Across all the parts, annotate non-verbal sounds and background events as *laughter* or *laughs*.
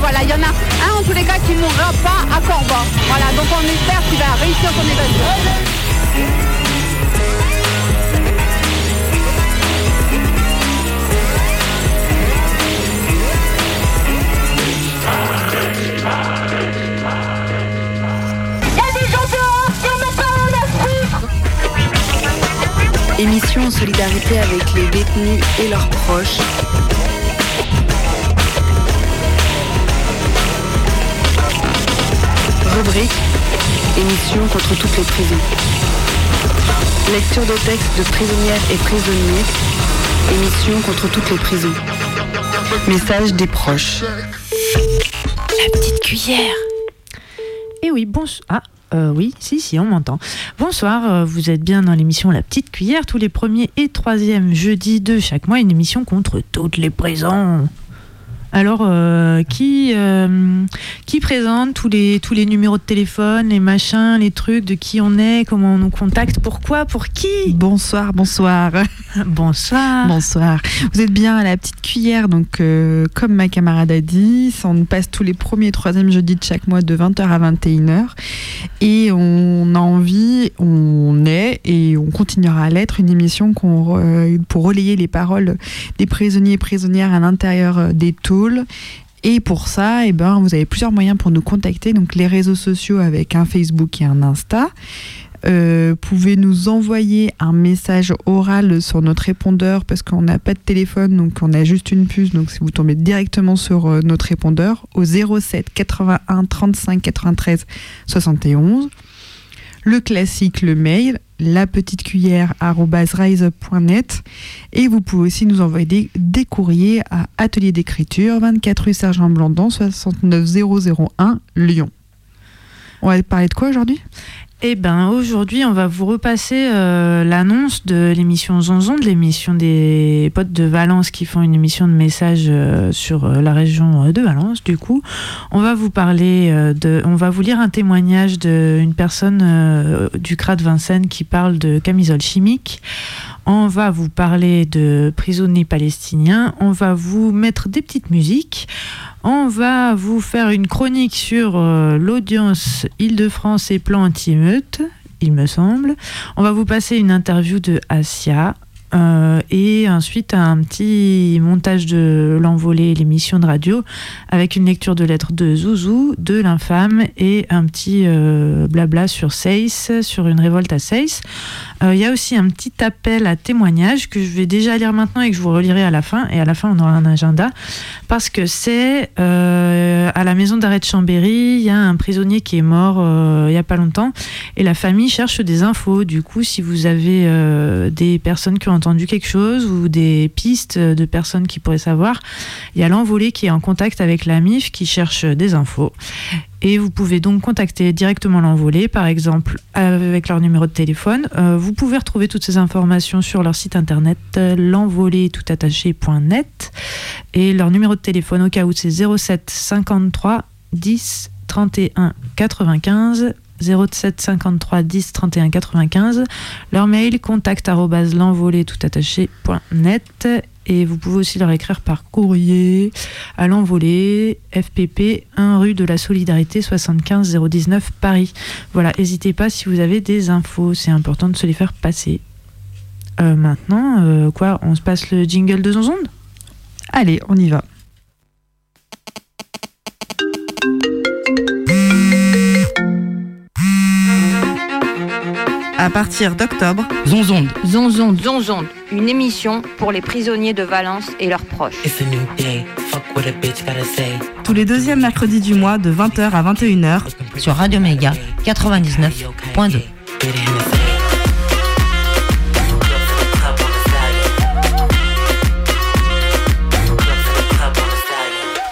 Voilà, il y en a un en tous les cas qui ne mourra pas à Corba. Voilà, donc on espère qu'il va réussir son évasion. Émission en solidarité avec les détenus et leurs proches. Rubrique Émission contre toutes les prisons. Lecture de textes de prisonnières et prisonniers. Émission contre toutes les prisons. Message des proches. La petite cuillère. Eh oui, bon. Ah, euh, oui, si, si, on m'entend. Bonsoir, euh, vous êtes bien dans l'émission La Petite Cuillère, tous les premiers et troisièmes jeudis de chaque mois, une émission contre toutes les prisons. Alors, euh, qui, euh, qui présente tous les, tous les numéros de téléphone, les machins, les trucs, de qui on est, comment on nous contacte, pourquoi, pour qui? Bonsoir, bonsoir. *laughs* Bonsoir. Bonsoir. Vous êtes bien à la petite cuillère, donc euh, comme ma camarade a dit, ça, on passe tous les premiers et troisièmes jeudis de chaque mois de 20h à 21h. Et on a envie, on est et on continuera à l'être une émission qu'on, pour relayer les paroles des prisonniers et prisonnières à l'intérieur des Et pour ça, eh ben, vous avez plusieurs moyens pour nous contacter. Donc les réseaux sociaux avec un Facebook et un Insta. Euh, pouvez nous envoyer un message oral sur notre répondeur parce qu'on n'a pas de téléphone, donc on a juste une puce. Donc si vous tombez directement sur euh, notre répondeur au 07 81 35 93 71. Le classique, le mail, la petite cuillère riseup.net et vous pouvez aussi nous envoyer des, courriers à Atelier d'écriture 24 rue Sergent Blandan 69001 Lyon. On va parler de quoi aujourd'hui? Eh ben aujourd'hui, on va vous repasser euh, l'annonce de l'émission Zonzon, de l'émission des potes de Valence qui font une émission de messages euh, sur euh, la région de Valence. Du coup, on va vous parler de, on va vous lire un témoignage d'une personne du CRA de Vincennes qui parle de camisole chimique. On va vous parler de prisonniers palestiniens. On va vous mettre des petites musiques. On va vous faire une chronique sur euh, l'audience Île-de-France et plan anti-émeute, il me semble. On va vous passer une interview de Asia. Euh, et ensuite un petit montage de l'envolée, l'émission de radio, avec une lecture de lettres de Zouzou, de l'infâme et un petit euh, blabla sur Seyss, sur une révolte à Seyss. Euh, Il y a aussi un petit appel à témoignage que je vais déjà lire maintenant et que je vous relirai à la fin. Et à la fin, on aura un agenda. Parce que c'est à la maison d'arrêt de Chambéry, il y a un prisonnier qui est mort il n'y a pas longtemps. Et la famille cherche des infos. Du coup, si vous avez des personnes qui ont entendu quelque chose ou des pistes de personnes qui pourraient savoir, il y a l'envolée qui est en contact avec la MIF qui cherche des infos. Et vous pouvez donc contacter directement l'envolée, par exemple avec leur numéro de téléphone. Euh, vous pouvez retrouver toutes ces informations sur leur site internet l'envolée-tout-attaché.net et leur numéro de téléphone au cas où c'est 07 53 10 31 95 07 53 10 31 95 leur mail contact l'envolée tout et vous pouvez aussi leur écrire par courrier à l'envolée FPP 1 rue de la Solidarité 75 019 Paris. Voilà, n'hésitez pas si vous avez des infos, c'est important de se les faire passer. Euh, maintenant, euh, quoi, on se passe le jingle de Zonzonde? Allez, on y va. À partir d'octobre, Zonzonde. Zonzonde. Zonzonde. Une émission pour les prisonniers de Valence et leurs proches. Tous les deuxièmes mercredis du mois de 20h à 21h Sur Radio Méga 99.2.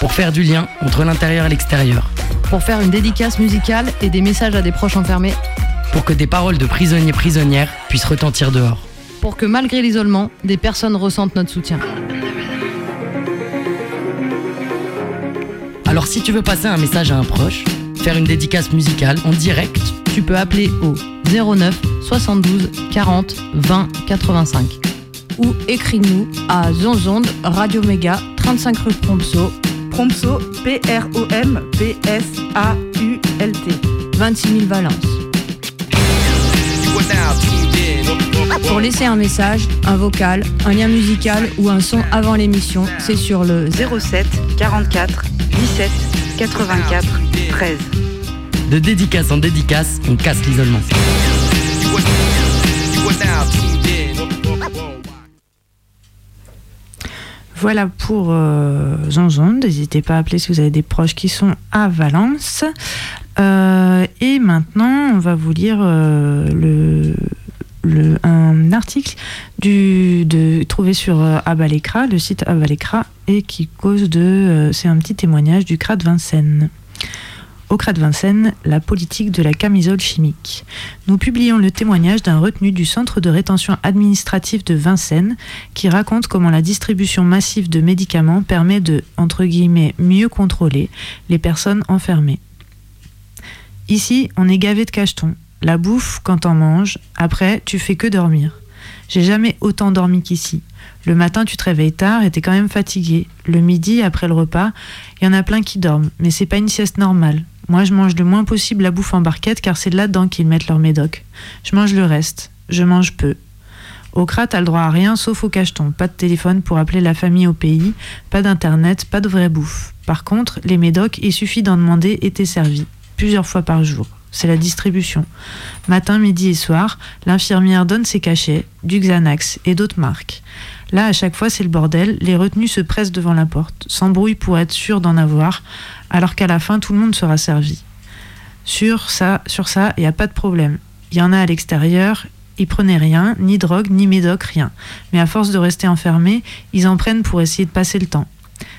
Pour faire du lien entre l'intérieur et l'extérieur. pour faire une dédicace musicale et des messages à des proches enfermés, Pour que des paroles de prisonniers prisonnières puissent retentir dehors. pour que malgré l'isolement, des personnes ressentent notre soutien. Alors si tu veux passer un message à un proche, faire une dédicace musicale en direct, Tu peux appeler au 09 72 40 20 85 ou écris-nous à Zonzonde Radio Méga 35 rue Prompso Prompso, P-R-O-M-P-S-A-U-L-T. 26 000 Valence. Pour laisser un message, un vocal, un lien musical ou un son avant l'émission, c'est sur le 07 44 17 84 13. De dédicace en dédicace, on casse l'isolement. Voilà pour euh. N'hésitez pas à appeler si vous avez des proches qui sont à Valence. Euh, et maintenant, on va vous lire euh, un article trouvé sur euh, le site Abalekra, et qui cause de. euh, c'est un petit témoignage du CRA de Vincennes. Au CRA de Vincennes, la politique de la camisole chimique. Nous publions le témoignage d'un retenu du centre de rétention administrative de Vincennes qui raconte comment la distribution massive de médicaments permet de, entre guillemets, mieux contrôler les personnes enfermées. Ici, on est gavé de cachetons. La bouffe, quand t'en manges, après, tu fais que dormir. J'ai jamais autant dormi qu'ici. Le matin, tu te réveilles tard et t'es quand même fatigué. Le midi, après le repas, il y en a plein qui dorment, mais c'est pas une sieste normale. Moi, je mange le moins possible la bouffe en barquette car c'est là-dedans qu'ils mettent leur médoc. Je mange le reste. Je mange peu. Au CRA, t'as le droit à rien sauf au cacheton. Pas de téléphone pour appeler la famille au pays, pas d'internet, pas de vraie bouffe. Par contre, les médocs, il suffit d'en demander et t'es servi. Plusieurs fois par jour. C'est la distribution. Matin, midi et soir, l'infirmière donne ses cachets, du Xanax et d'autres marques. Là, à chaque fois, c'est le bordel. Les retenus se pressent devant la porte, s'embrouillent pour être sûrs d'en avoir, alors qu'à la fin, tout le monde sera servi. Sur ça, sur ça, il n'y a pas de problème. Il y en a à l'extérieur, ils prenaient rien, ni drogue, ni médoc, rien. Mais à force de rester enfermés, ils en prennent pour essayer de passer le temps.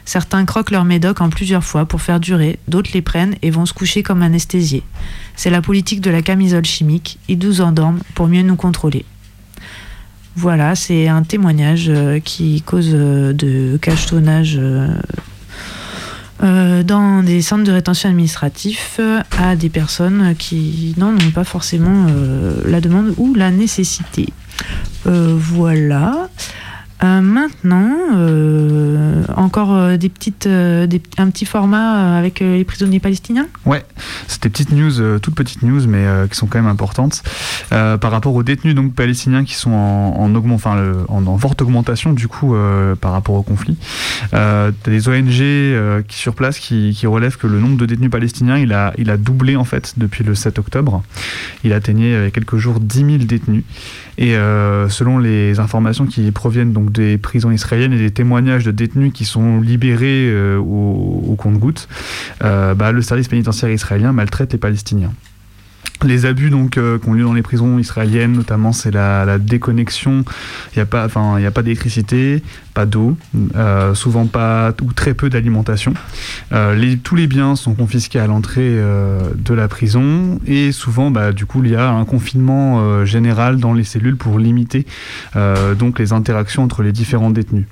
Certains croquent leur médoc en plusieurs fois pour faire durer, d'autres les prennent et vont se coucher comme anesthésiés. C'est la politique de la camisole chimique, ils nous endorment pour mieux nous contrôler. Voilà, c'est un témoignage euh, qui cause euh, de cachetonnage euh, dans des centres de rétention administratif à des personnes qui n'en ont pas forcément la demande ou la nécessité. Voilà. Euh, maintenant, euh, encore euh, des petites, un petit format avec les prisonniers palestiniens? Ouais, c'est des petites news, toutes petites news, mais qui sont quand même importantes. Par rapport aux détenus donc palestiniens qui sont en, en, en- forte augmentation du coup par rapport au conflit. T'as des ONG qui sur place qui, relèvent que le nombre de détenus palestiniens il a, doublé en fait depuis le 7 octobre. Il atteignait il y a quelques jours 10 000 détenus. Et euh, selon les informations qui proviennent donc des prisons israéliennes et des témoignages de détenus qui sont libérés euh, au, au compte-gouttes, euh, bah, le service pénitentiaire israélien maltraite les Palestiniens. Les abus donc euh, qui ont lieu dans les prisons israéliennes, notamment, c'est la, la déconnexion. Il n'y a pas, enfin, il a pas d'électricité, pas d'eau, euh, souvent pas ou très peu d'alimentation. Euh, tous les biens sont confisqués à l'entrée euh, de la prison et souvent, bah, du coup, il y a un confinement général dans les cellules pour limiter donc les interactions entre les différents détenus.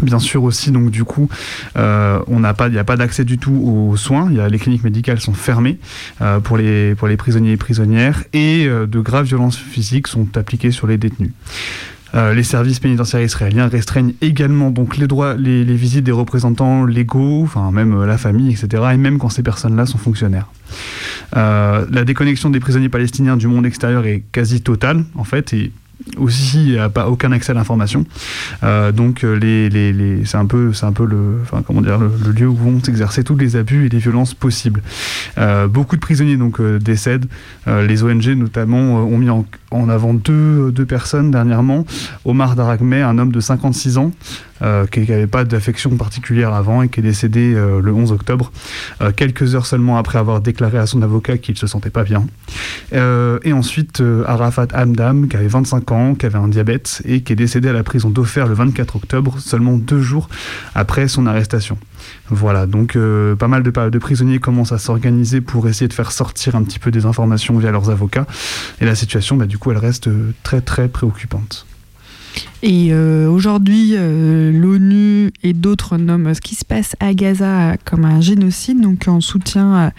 Bien sûr aussi, donc du coup, euh, on n'a pas, il n'y a pas d'accès du tout aux soins. Y a, les cliniques médicales sont fermées euh, pour les pour les prisonniers et prisonnières et euh, de graves violences physiques sont appliquées sur les détenus. Les services pénitentiaires israéliens restreignent également donc les droits, les, visites des représentants légaux, enfin même la famille, etc. Et même quand ces personnes-là sont fonctionnaires. La déconnexion des prisonniers palestiniens du monde extérieur est quasi totale en fait et aussi il a pas aucun accès à l'information. Euh, donc euh, les, les, c'est un peu c'est un peu le comment dire le, lieu où vont s'exercer tous les abus et les violences possibles. Euh, beaucoup de prisonniers donc décèdent. Les ONG notamment ont mis en, avant deux, deux personnes dernièrement. Omar Daragmeh un homme de 56 ans euh, qui n'avait pas d'affection particulière avant et qui est décédé euh, le 11 octobre, euh, quelques heures seulement après avoir déclaré à son avocat qu'il se sentait pas bien. Euh, et ensuite, euh, Arafat Hamdam, qui avait 25 ans, qui avait un diabète et qui est décédé à la prison d'Ofer le 24 octobre, seulement deux jours après son arrestation. Voilà, donc euh, pas mal de, de prisonniers commencent à s'organiser pour essayer de faire sortir un petit peu des informations via leurs avocats. Et la situation, bah, du coup, elle reste très très préoccupante. Et euh, aujourd'hui, euh, l'ONU et d'autres nomment ce qui se passe à Gaza comme un génocide, donc en soutien euh,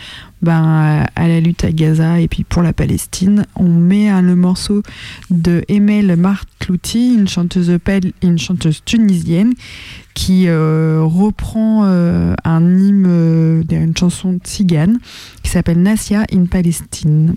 ben, à la lutte à Gaza et puis pour la Palestine. On met hein, le morceau de Emel Martlouti, une chanteuse, une chanteuse tunisienne, qui reprend un hymne, une chanson tzigane qui s'appelle Nasia in Palestine.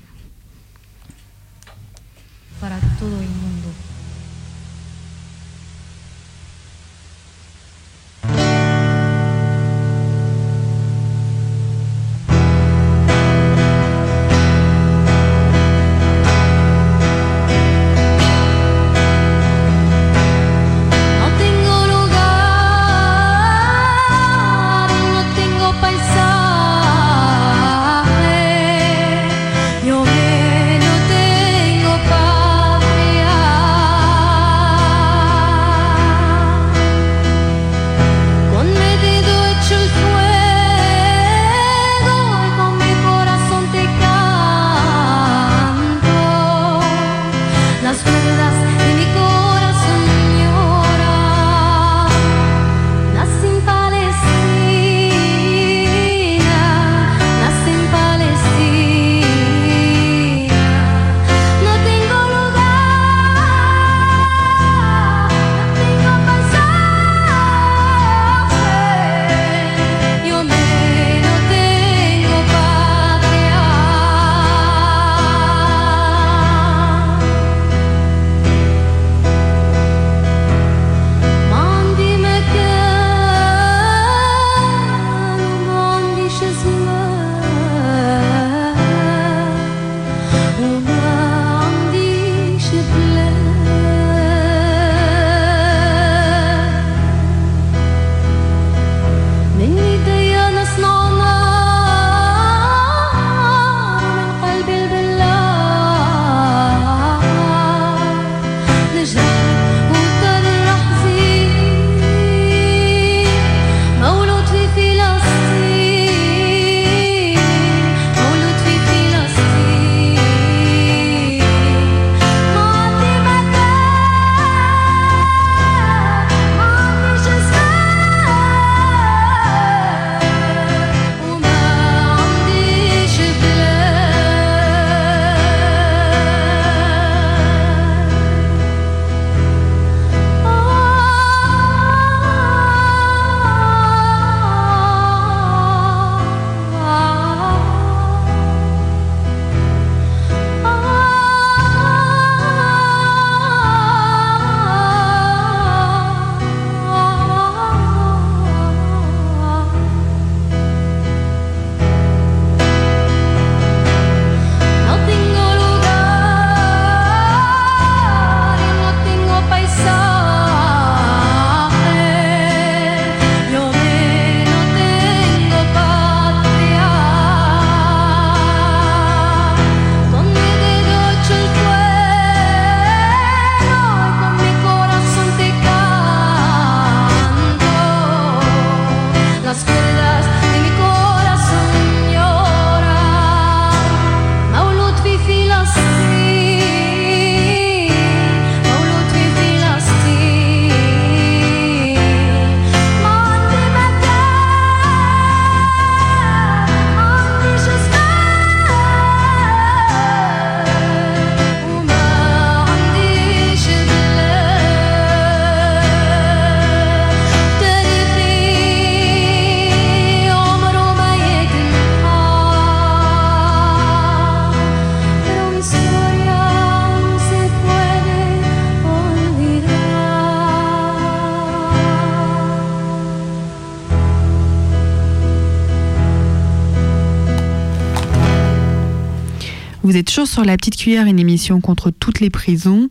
Vous êtes toujours sur la petite cuillère, une émission contre toutes les prisons,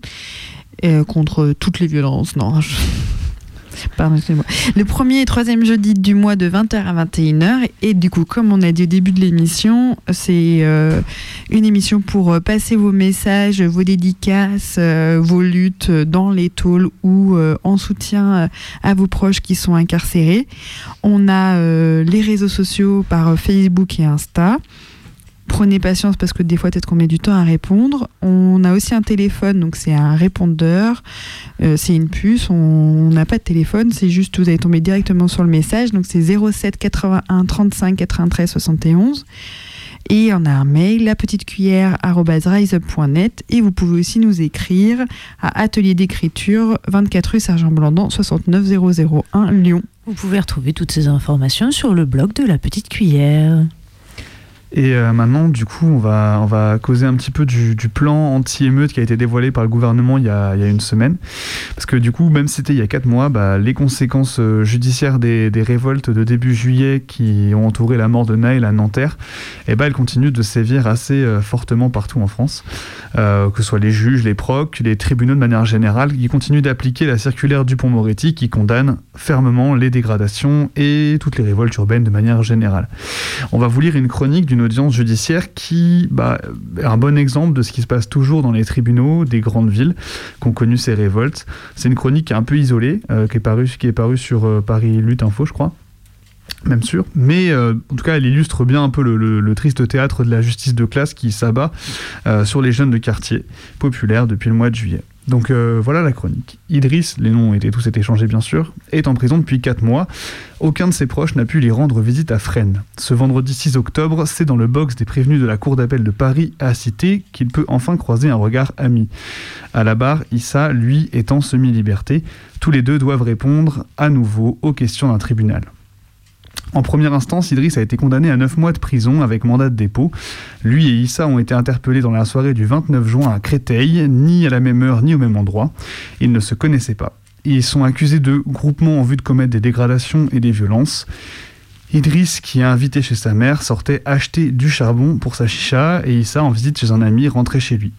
euh, contre toutes les violences. Non, *laughs* Pardonnez-moi. Le premier et troisième jeudi du mois de 20h à 21h. Et du coup, comme on a dit au début de l'émission, c'est euh, une émission pour euh, passer vos messages, vos dédicaces, vos luttes dans les tôles ou en soutien à vos proches qui sont incarcérés. On a les réseaux sociaux par Facebook et Insta prenez patience parce que des fois peut-être qu'on met du temps à répondre. On a aussi un téléphone, donc c'est un répondeur, euh, c'est une puce, on n'a pas de téléphone, c'est juste vous allez tomber directement sur le message, donc c'est 07 81 35 93 71. Et on a un mail, la petite cuillère et vous pouvez aussi nous écrire à atelier d'écriture 24 rue Sergent Blandan 69001 Lyon. Vous pouvez retrouver toutes ces informations sur le blog de la petite cuillère. Et euh, maintenant, du coup, on va, on va causer un petit peu du, plan anti-émeute qui a été dévoilé par le gouvernement il y a, il y a une semaine. Parce que du coup, même si c'était il y a 4 mois, bah, les conséquences euh, judiciaires des, des, révoltes de début juillet qui ont entouré la mort de Naël à Nanterre, eh bah, elles continuent de sévir assez euh, fortement partout en France. Que ce soit les juges, les procs, les tribunaux de manière générale, qui continuent d'appliquer la circulaire du Pont-Moretti qui condamne fermement les dégradations et toutes les révoltes urbaines de manière générale. On va vous lire une chronique d'une audience judiciaire qui bah, est un bon exemple de ce qui se passe toujours dans les tribunaux des grandes villes qui ont connu ces révoltes. C'est une chronique un peu isolée, euh, qui, est parue, sur euh, Paris Lutte Info, je crois même sûr, mais euh, en tout cas elle illustre bien un peu le, triste théâtre de la justice de classe qui s'abat sur les jeunes de quartier populaires depuis le mois de juillet. Donc euh, voilà la chronique. Idriss, les noms ont été tous échangés bien sûr, est en prison depuis 4 mois. Aucun de ses proches n'a pu lui rendre visite à Fresnes. Ce vendredi 6 octobre, c'est dans le box des prévenus de la cour d'appel de Paris à Cité qu'il peut enfin croiser un regard ami. À la barre, Issa, lui, étant semi-liberté, tous les deux doivent répondre à nouveau aux questions d'un tribunal. En première instance, Idriss a été condamné à 9 mois de prison avec mandat de dépôt. Lui et Issa ont été interpellés dans la soirée du 29 juin à Créteil, ni à la même heure ni au même endroit. Ils ne se connaissaient pas. Ils sont accusés de groupement en vue de commettre des dégradations et des violences. Idriss, qui a invité chez sa mère, sortait acheter du charbon pour sa chicha et Issa, en visite chez un ami, rentrait chez lui.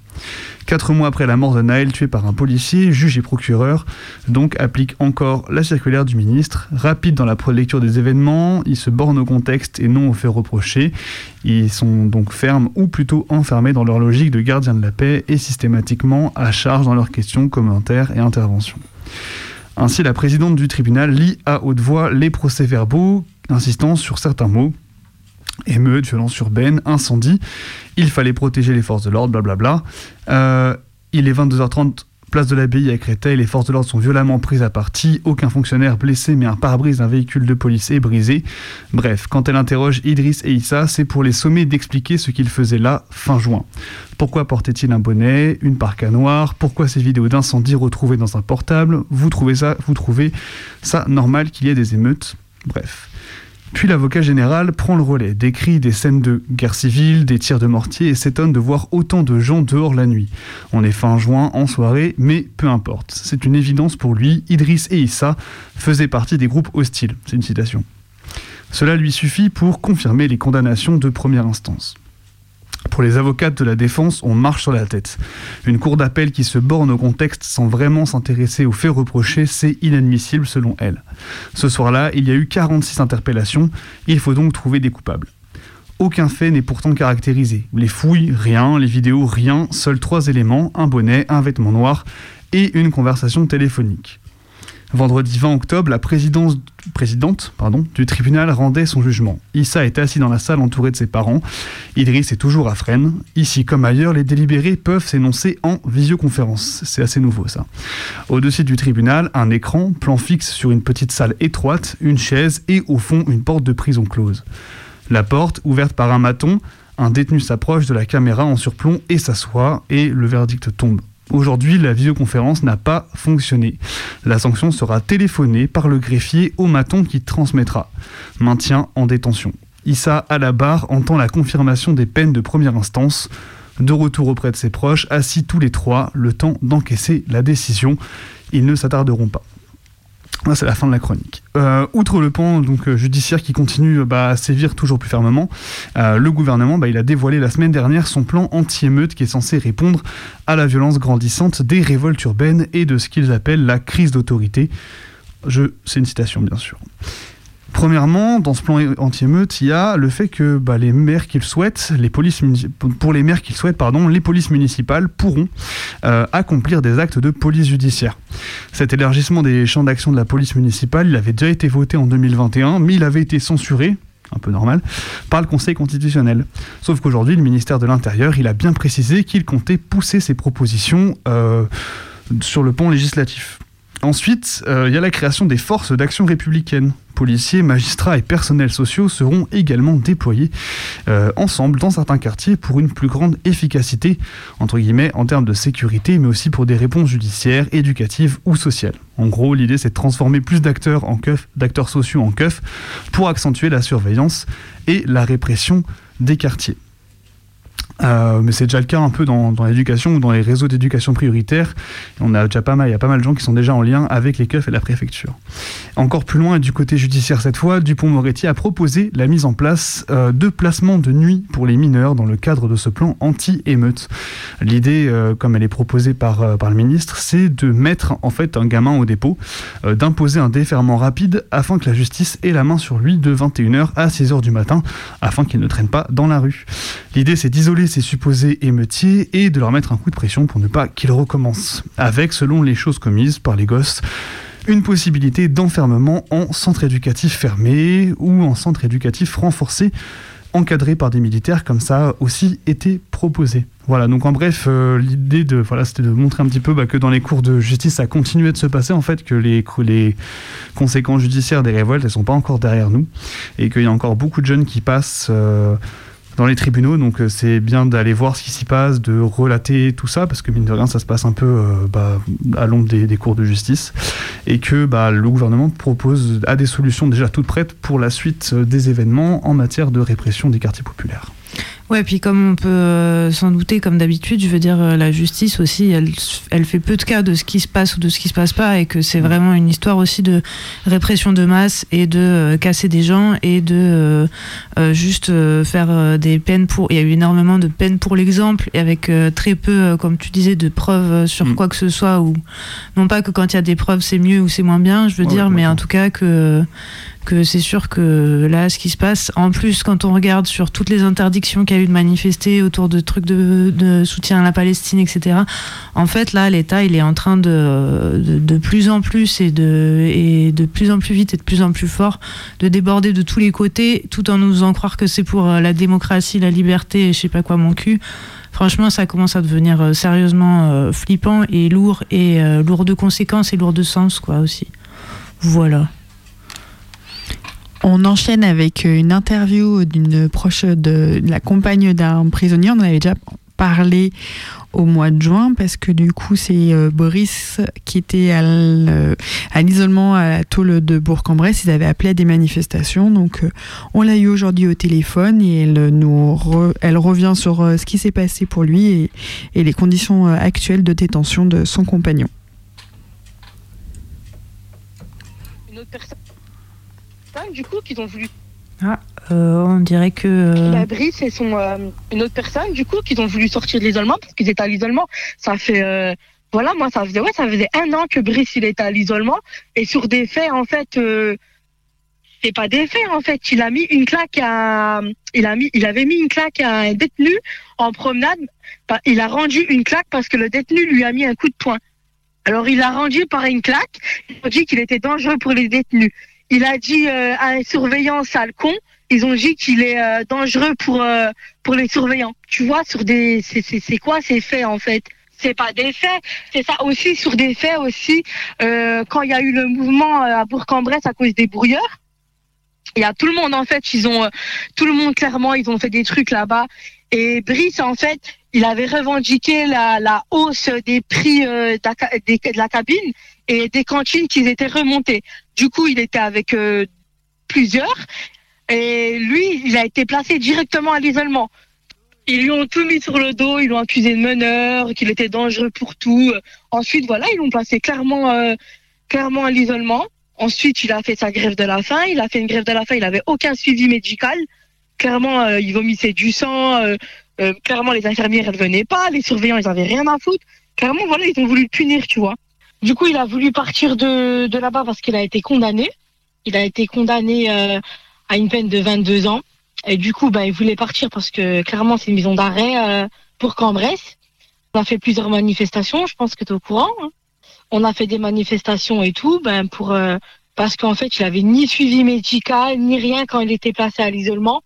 Quatre mois après la mort de Naël tué par un policier, juge et procureur, donc applique encore la circulaire du ministre. Rapide dans la lecture des événements, ils se bornent au contexte et non aux faits reprochés. Ils sont donc fermes ou plutôt enfermés dans leur logique de gardien de la paix et systématiquement à charge dans leurs questions, commentaires et interventions. Ainsi, la présidente du tribunal lit à haute voix les procès-verbaux, insistant sur certains mots émeute, violence urbaine, incendie. Il fallait protéger les forces de l'ordre, blablabla. Euh, il est 22h30, place de l'abbaye à Créteil. Les forces de l'ordre sont violemment prises à partie. Aucun fonctionnaire blessé, mais un pare-brise d'un véhicule de police est brisé. Bref, quand elle interroge Idriss et Issa, c'est pour les sommer d'expliquer ce qu'ils faisaient là, fin juin. Pourquoi portait-il un bonnet, une parka noire? Pourquoi ces vidéos d'incendie retrouvées dans un portable? Vous trouvez ça, vous trouvez ça normal qu'il y ait des émeutes? Bref. Puis l'avocat général prend le relais, décrit des scènes de guerre civile, des tirs de mortier et s'étonne de voir autant de gens dehors la nuit. On est fin juin, en soirée, mais peu importe. C'est une évidence pour lui, Idriss et Issa faisaient partie des groupes hostiles. C'est une citation. Cela lui suffit pour confirmer les condamnations de première instance. Pour les avocates de la défense, on marche sur la tête. Une cour d'appel qui se borne au contexte sans vraiment s'intéresser aux faits reprochés, c'est inadmissible selon elle. Ce soir-là, il y a eu 46 interpellations, il faut donc trouver des coupables. Aucun fait n'est pourtant caractérisé. Les fouilles, rien, les vidéos, rien, seuls trois éléments, un bonnet, un vêtement noir et une conversation téléphonique. Vendredi 20 octobre, la présidente pardon, du tribunal rendait son jugement. Issa est assis dans la salle entouré de ses parents. Idriss est toujours à Fresnes. Ici comme ailleurs, les délibérés peuvent s'énoncer en visioconférence. C'est assez nouveau ça. Au-dessus du tribunal, un écran, plan fixe sur une petite salle étroite, une chaise et au fond une porte de prison close. La porte, ouverte par un maton, un détenu s'approche de la caméra en surplomb et s'assoit et le verdict tombe. Aujourd'hui, la visioconférence n'a pas fonctionné. La sanction sera téléphonée par le greffier au maton qui transmettra. Maintien en détention. Issa à la barre entend la confirmation des peines de première instance. De retour auprès de ses proches, assis tous les trois, le temps d'encaisser la décision. Ils ne s'attarderont pas. C'est la fin de la chronique. Euh, outre le pan donc, euh, judiciaire qui continue bah, à sévir toujours plus fermement, euh, le gouvernement bah, il a dévoilé la semaine dernière son plan anti-émeute qui est censé répondre à la violence grandissante des révoltes urbaines et de ce qu'ils appellent la crise d'autorité. Je, c'est une citation bien sûr. Premièrement, dans ce plan anti-émeute, il y a le fait que bah, les maires qu'ils souhaitent, les polices pour les maires qu'ils souhaitent, pardon, les polices municipales pourront euh, accomplir des actes de police judiciaire. Cet élargissement des champs d'action de la police municipale, il avait déjà été voté en 2021, mais il avait été censuré un peu normal, par le Conseil constitutionnel. Sauf qu'aujourd'hui, le ministère de l'Intérieur, il a bien précisé qu'il comptait pousser ses propositions euh, sur le pont législatif. Ensuite, euh, il y a la création des forces d'action républicaine. Policiers, magistrats et personnels sociaux seront également déployés euh, ensemble dans certains quartiers pour une plus grande efficacité, entre guillemets, en termes de sécurité, mais aussi pour des réponses judiciaires, éducatives ou sociales. En gros, l'idée c'est de transformer plus d'acteurs en keuf, d'acteurs sociaux en keuf, pour accentuer la surveillance et la répression des quartiers. Euh, mais c'est déjà le cas un peu dans, l'éducation ou dans les réseaux d'éducation prioritaire. On a déjà pas mal, il y a pas mal de gens qui sont déjà en lien avec les keufs et la préfecture. Encore plus loin, du côté judiciaire cette fois, Dupont-Moretti a proposé la mise en place euh, de placements de nuit pour les mineurs dans le cadre de ce plan anti-émeute. L'idée, euh, comme elle est proposée par, par le ministre, c'est de mettre en fait un gamin au dépôt, d'imposer un déferment rapide afin que la justice ait la main sur lui de 21h à 6h du matin, afin qu'il ne traîne pas dans la rue. L'idée, c'est d'isoler ces supposés émeutiers et de leur mettre un coup de pression pour ne pas qu'ils recommencent. Avec, selon les choses commises par les gosses, une possibilité d'enfermement en centre éducatif fermé ou en centre éducatif renforcé, encadré par des militaires, comme ça a aussi été proposé. Voilà, donc en bref, euh, l'idée de voilà, c'était de montrer un petit peu bah, que dans les cours de justice, ça continuait de se passer, en fait, que les, conséquences judiciaires des révoltes, elles sont pas encore derrière nous, et qu'il y a encore beaucoup de jeunes qui passent... euh, dans les tribunaux, donc euh, c'est bien d'aller voir ce qui s'y passe, de relater tout ça, parce que mine de rien, ça se passe un peu euh, bah, à l'ombre des, cours de justice, et que bah, le gouvernement propose a des solutions déjà toutes prêtes pour la suite euh, des événements en matière de répression des quartiers populaires. Ouais, puis comme on peut euh, s'en douter, comme d'habitude, je veux dire, euh, la justice aussi, elle, elle fait peu de cas de ce qui se passe ou de ce qui se passe pas, et que c'est vraiment une histoire aussi de répression de masse et de euh, casser des gens et de euh, juste euh, faire des peines pour. Il y a eu énormément de peines pour l'exemple, et avec très peu, comme tu disais, de preuves sur Mm. quoi que ce soit, ou non pas que quand il y a des preuves c'est mieux ou c'est moins bien, je veux Ouais, dire, mais en tout cas que que c'est sûr que là, ce qui se passe, en plus, quand on regarde sur toutes les interdictions qu'il y a eu de manifester autour de trucs de, soutien à la Palestine, etc., en fait, là, l'État, il est en train de, de, plus en plus et de, et de plus en plus vite et de plus en plus fort de déborder de tous les côtés, tout en nous faisant croire que c'est pour euh, la démocratie, la liberté et je sais pas quoi, mon cul. Franchement, ça commence à devenir euh, sérieusement euh, flippant et lourd et lourd de conséquences et lourd de sens, quoi, aussi. Voilà. On enchaîne avec une interview d'une proche de, la compagne d'un prisonnier. On en avait déjà parlé au mois de juin parce que du coup c'est euh, Boris qui était à l'- à l'isolement à la tôle de Bourg-en-Bresse. Ils avaient appelé à des manifestations. Donc euh, on l'a eu aujourd'hui au téléphone et elle, nous elle revient sur euh, ce qui s'est passé pour lui et, et les conditions euh, actuelles de détention de son compagnon. une autre personne du coup qu'ils ont voulu. Euh, on dirait que. euh, la Brice et son euh, une autre personne du coup qu'ils ont voulu sortir de l'isolement parce qu'ils étaient à l'isolement. Ça fait euh, voilà moi ça faisait ouais ça faisait un an que Brice il était à l'isolement. Et sur des faits en fait c'est pas des faits en fait. Il a mis une claque à il a mis il avait mis une claque à un détenu en promenade. Bah, il a rendu une claque parce que le détenu lui a mis un coup de poing. Alors il a rendu par une claque. Ils ont dit qu'il était dangereux pour les détenus il a dit euh, à un surveillant sale con ils ont dit qu'il est euh, dangereux pour euh, pour les surveillants. Tu vois, sur des c'est quoi ces faits en fait? C'est pas des faits, c'est ça aussi sur des faits aussi. euh, quand il y a eu le mouvement euh, à Bourg-en-Bresse à cause des brouilleurs, il y a tout le monde en fait, ils ont euh, tout le monde clairement, ils ont fait des trucs là-bas. Et Brice en fait, il avait revendiqué la la hausse des prix euh, de la cabine et des cantines qui étaient remontées. Du coup, il était avec euh, plusieurs. Et lui, il a été placé directement à l'isolement. Ils lui ont tout mis sur le dos, ils l'ont accusé de meneur, qu'il était dangereux pour tout. Ensuite, voilà, ils l'ont placé clairement, euh, clairement à l'isolement. Ensuite, il a fait sa grève de la faim. Il a fait une grève de la faim. Il avait aucun suivi médical. Clairement, euh, il vomissait du sang. euh, euh, clairement, les infirmières, elles venaient pas. Les surveillants, ils avaient rien à foutre. Clairement, voilà, ils ont voulu le punir, tu vois. Du coup, il a voulu partir de, là-bas parce qu'il a été condamné. Il a été condamné euh, à une peine de 22 ans. Et du coup, bah, il voulait partir parce que clairement, c'est une maison d'arrêt euh, pour Cambresse. On a fait plusieurs manifestations, je pense que tu es au courant. hein. On a fait des manifestations et tout ben, pour euh, parce qu'en fait, il avait ni suivi médical, ni rien quand il était placé à l'isolement.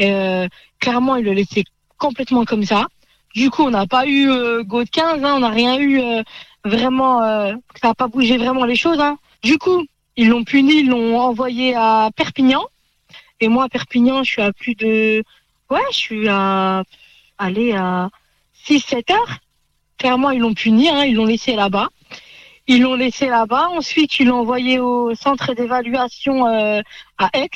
Euh, clairement, il le laissait complètement comme ça. Du coup, on n'a pas eu euh, go de 15, hein, on n'a rien eu euh, vraiment, euh, ça n'a pas bougé vraiment les choses. Hein. Du coup, ils l'ont puni, ils l'ont envoyé à Perpignan. Et moi, à Perpignan, je suis à plus de, ouais, je suis à, aller à 6-7 heures. Clairement, ils l'ont puni, hein, ils l'ont laissé là-bas. Ils l'ont laissé là-bas. Ensuite, ils l'ont envoyé au centre d'évaluation euh, à Aix.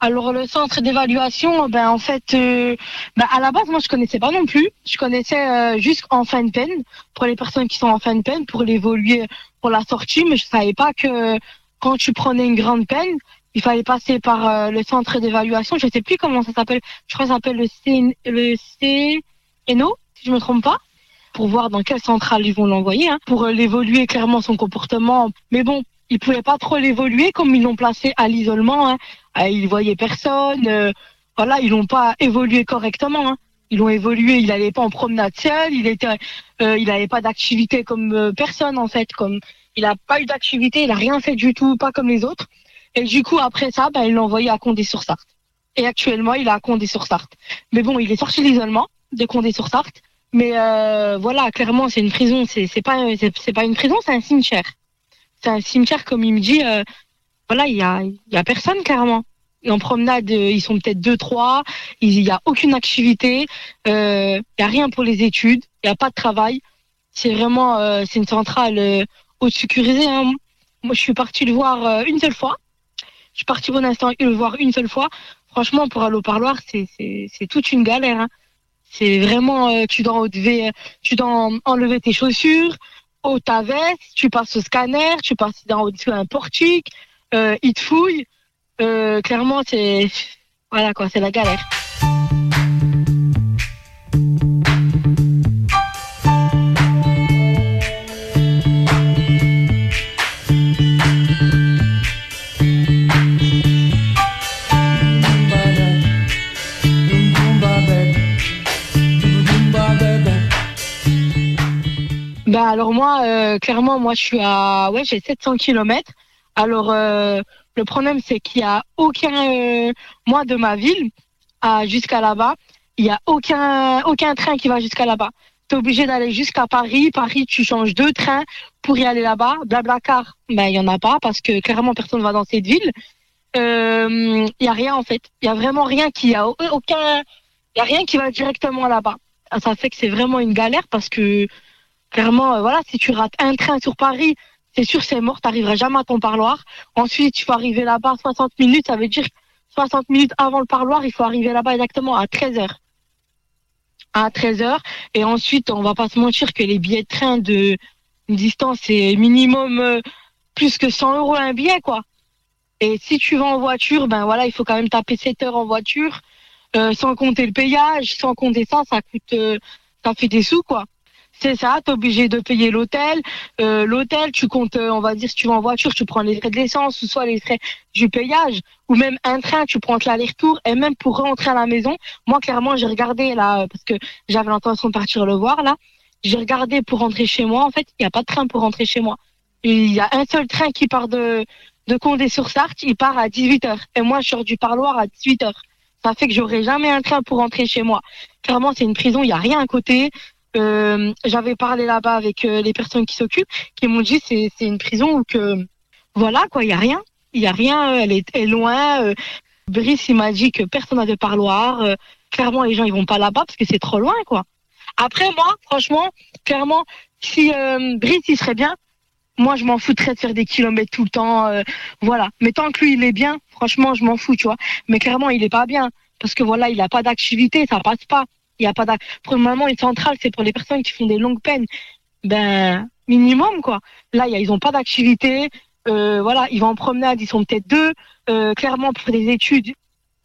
Alors le centre d'évaluation, ben en fait, euh, ben, à la base moi je connaissais pas non plus. Je connaissais euh, juste en fin de peine pour les personnes qui sont en fin de peine pour l'évoluer pour la sortie, mais je savais pas que quand tu prenais une grande peine, il fallait passer par euh, le centre d'évaluation. Je sais plus comment ça s'appelle. Je crois que ça s'appelle le C le si je me trompe pas, pour voir dans quelle centrale ils vont l'envoyer, hein, pour euh, l'évoluer clairement son comportement. Mais bon, ils pouvaient pas trop l'évoluer comme ils l'ont placé à l'isolement. Hein. Euh, ils voyaient personne. euh, voilà, ils l'ont pas évolué correctement. Hein. Ils l'ont évolué. Il allait pas en promenade seul. Il était, euh, il avait pas d'activité comme euh, personne en fait. Comme il a pas eu d'activité, il a rien fait du tout, pas comme les autres. Et du coup après ça, ben, ils l'ont envoyé à Condé-sur-Sarthe. Et actuellement, il est à Condé-sur-Sarthe. Mais bon, il est sorti de l'isolement de Condé-sur-Sarthe. Mais euh, voilà, clairement, c'est une prison. C'est pas c'est pas une prison, c'est un cimetière. C'est un cimetière comme il me dit. euh, voilà, il y a y a personne clairement. Et en promenade, euh, ils sont peut-être deux trois. Il y a aucune activité. euh, Il y a rien pour les études. Il y a pas de travail. C'est vraiment euh, c'est une centrale euh, haute sécurisée. hein. Moi, je suis partie le voir euh, une seule fois. Je suis partie pour l'instant le voir une seule fois. Franchement, pour aller au parloir, c'est toute une galère. hein. C'est vraiment, euh, tu dois enlever tes chaussures, au ta veste, tu passes au scanner, tu passes dans d'un portique, euh, ils te fouillent. Euh, clairement, c'est, voilà quoi, c'est la galère. Alors moi, euh, clairement, moi je suis à, ouais, j'ai 700 kilomètres. Alors euh, le problème c'est qu'il y a aucun, euh, moi de ma ville jusqu'à là-bas, il y a aucun, train qui va jusqu'à là-bas. T'es obligé d'aller jusqu'à Paris. Paris, tu changes deux trains pour y aller là-bas. Blablacar, ben il y en a pas parce que clairement personne va dans cette ville. Il y a rien en fait. Il y a vraiment rien qui a il y a rien qui va directement là-bas. Ça fait que c'est vraiment une galère parce que clairement, euh, voilà, si tu rates un train sur Paris, c'est sûr, c'est mort, t'arriveras jamais à ton parloir. Ensuite, tu faut arriver là-bas 60 minutes, ça veut dire 60 minutes avant le parloir, il faut arriver là-bas exactement à 13 heures. À 13 heures. Et ensuite, on va pas se mentir que les billets de train de distance, c'est minimum euh, plus que 100 euros un billet, quoi. Et si tu vas en voiture, ben voilà, il faut quand même taper 7 heures en voiture, euh, sans compter le payage, sans compter ça, ça coûte, ça fait des sous, quoi. C'est ça, t'es obligé de payer l'hôtel. Euh, l'hôtel, tu comptes, euh, on va dire, si tu vas en voiture, tu prends les frais de l'essence, ou soit les frais du payage, ou même un train, tu prends l'aller-retour, et même pour rentrer à la maison. Moi, clairement, j'ai regardé là, parce que j'avais l'intention de partir le voir là. J'ai regardé pour rentrer chez moi. En fait, il n'y a pas de train pour rentrer chez moi. Il y a un seul train qui part de, de Condé-sur-Sarthe, il part à 18h. Et moi, je sors du parloir à 18h. Ça fait que j'aurai jamais un train pour rentrer chez moi. Clairement, c'est une prison, il n'y a rien à côté. Euh, j'avais parlé là-bas avec euh, les personnes qui s'occupent, qui m'ont dit c'est c'est une prison où que voilà quoi, il y a rien, il y a rien, euh, elle est, loin. euh. Brice il m'a dit que personne n'a de parloir. euh, clairement les gens ils vont pas là-bas parce que c'est trop loin quoi. Après moi franchement clairement si euh, Brice il serait bien, moi je m'en foutrais de faire des kilomètres tout le temps, voilà. Mais tant que lui il est bien, franchement je m'en fous tu vois. Mais clairement il est pas bien parce que voilà il a pas d'activité, ça passe pas. Il y a pas pour le moment une centrale c'est pour les personnes qui font des longues peines. Ben minimum quoi. Là ils ont pas d'activité. Euh, voilà, ils vont en promenade, ils sont peut-être deux. Euh, clairement, pour des études,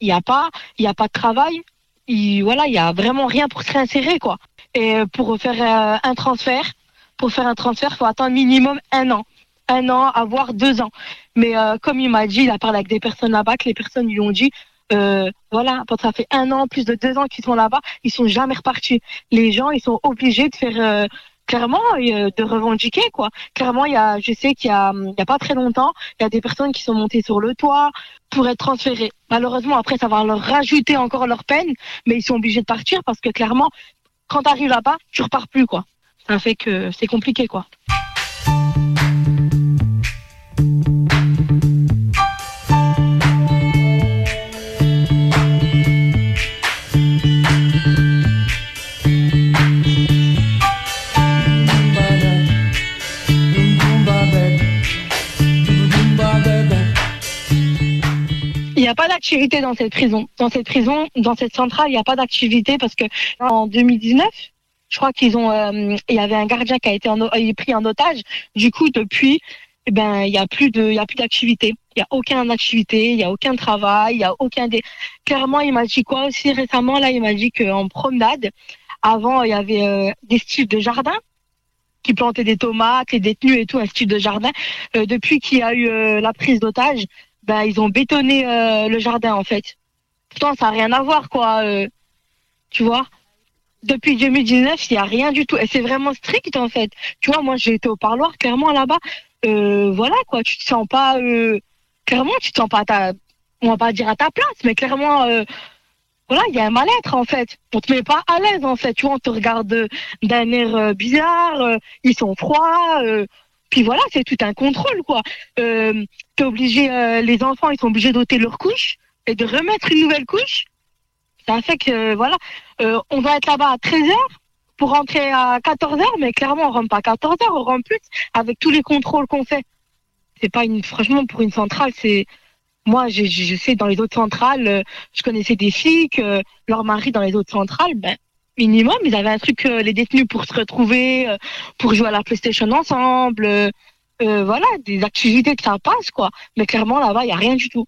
il n'y a pas, il n'y a pas de travail. Il, voilà, il y a vraiment rien pour se réinsérer, quoi. Et euh, pour faire un transfert, pour faire un transfert, faut attendre minimum un an, un an, avoir deux ans. Mais comme il m'a dit, il a parlé avec des personnes là-bas, que les personnes lui ont dit, euh, voilà, quand ça fait un an, plus de deux ans qu'ils sont là-bas, ils sont jamais repartis. Les gens, ils sont obligés de faire, euh, clairement euh, de revendiquer quoi. Clairement, il y a, je sais qu'il y a, il y a pas très longtemps, il y a des personnes qui sont montées sur le toit pour être transférées. Malheureusement, après, ça va leur rajouter encore leur peine, mais ils sont obligés de partir parce que clairement, quand tu arrives là-bas, tu repars plus quoi. Ça fait que c'est compliqué quoi. Il n'y a pas d'activité dans cette prison. Dans cette prison, dans cette centrale, il n'y a pas d'activité parce que en 2019, je crois qu'ils ont, euh, il y avait un gardien qui a été pris en otage. Du coup, depuis, eh ben, il y a plus de, il a plus d'activité. Il y a aucune activité, il y a aucun travail, il y a aucun des. Clairement, il m'a dit quoi aussi récemment là, il m'a dit qu'en promenade, avant, il y avait euh, des styles de jardin qui plantaient des tomates, les détenus et tout, un style de jardin. Euh, depuis qu'il y a eu la prise d'otage, ben ils ont bétonné euh, le jardin en fait. Pourtant, ça n'a rien à voir quoi. euh, tu vois depuis 2019, il n'y a rien du tout. Et c'est vraiment strict, en fait. Tu vois, moi, j'ai été au parloir, clairement, là-bas. Euh, voilà, quoi. Tu te sens pas... euh, clairement, tu te sens pas à ta... On va pas dire à ta place, mais clairement... euh, voilà, il y a un mal-être, en fait. On te met pas à l'aise, en fait. Tu vois, on te regarde d'un air euh, bizarre. ils sont froids. Euh, puis voilà, c'est tout un contrôle, quoi. Euh, t'es obligé... euh, les enfants, ils sont obligés d'ôter leur couche et de remettre une nouvelle couche. Ça fait que, voilà, euh, on doit être là-bas à 13h pour rentrer à 14h, mais clairement, on rentre pas à 14h, on rentre plus avec tous les contrôles qu'on fait. C'est pas une, franchement, pour une centrale, c'est, moi, je, je sais, dans les autres centrales, euh, je connaissais des filles que leur mari dans les autres centrales, ben, minimum, ils avaient un truc, euh, les détenus pour se retrouver, euh, pour jouer à la PlayStation ensemble, euh, voilà, des activités que ça passe, quoi. Mais clairement, là-bas, il y a rien du tout.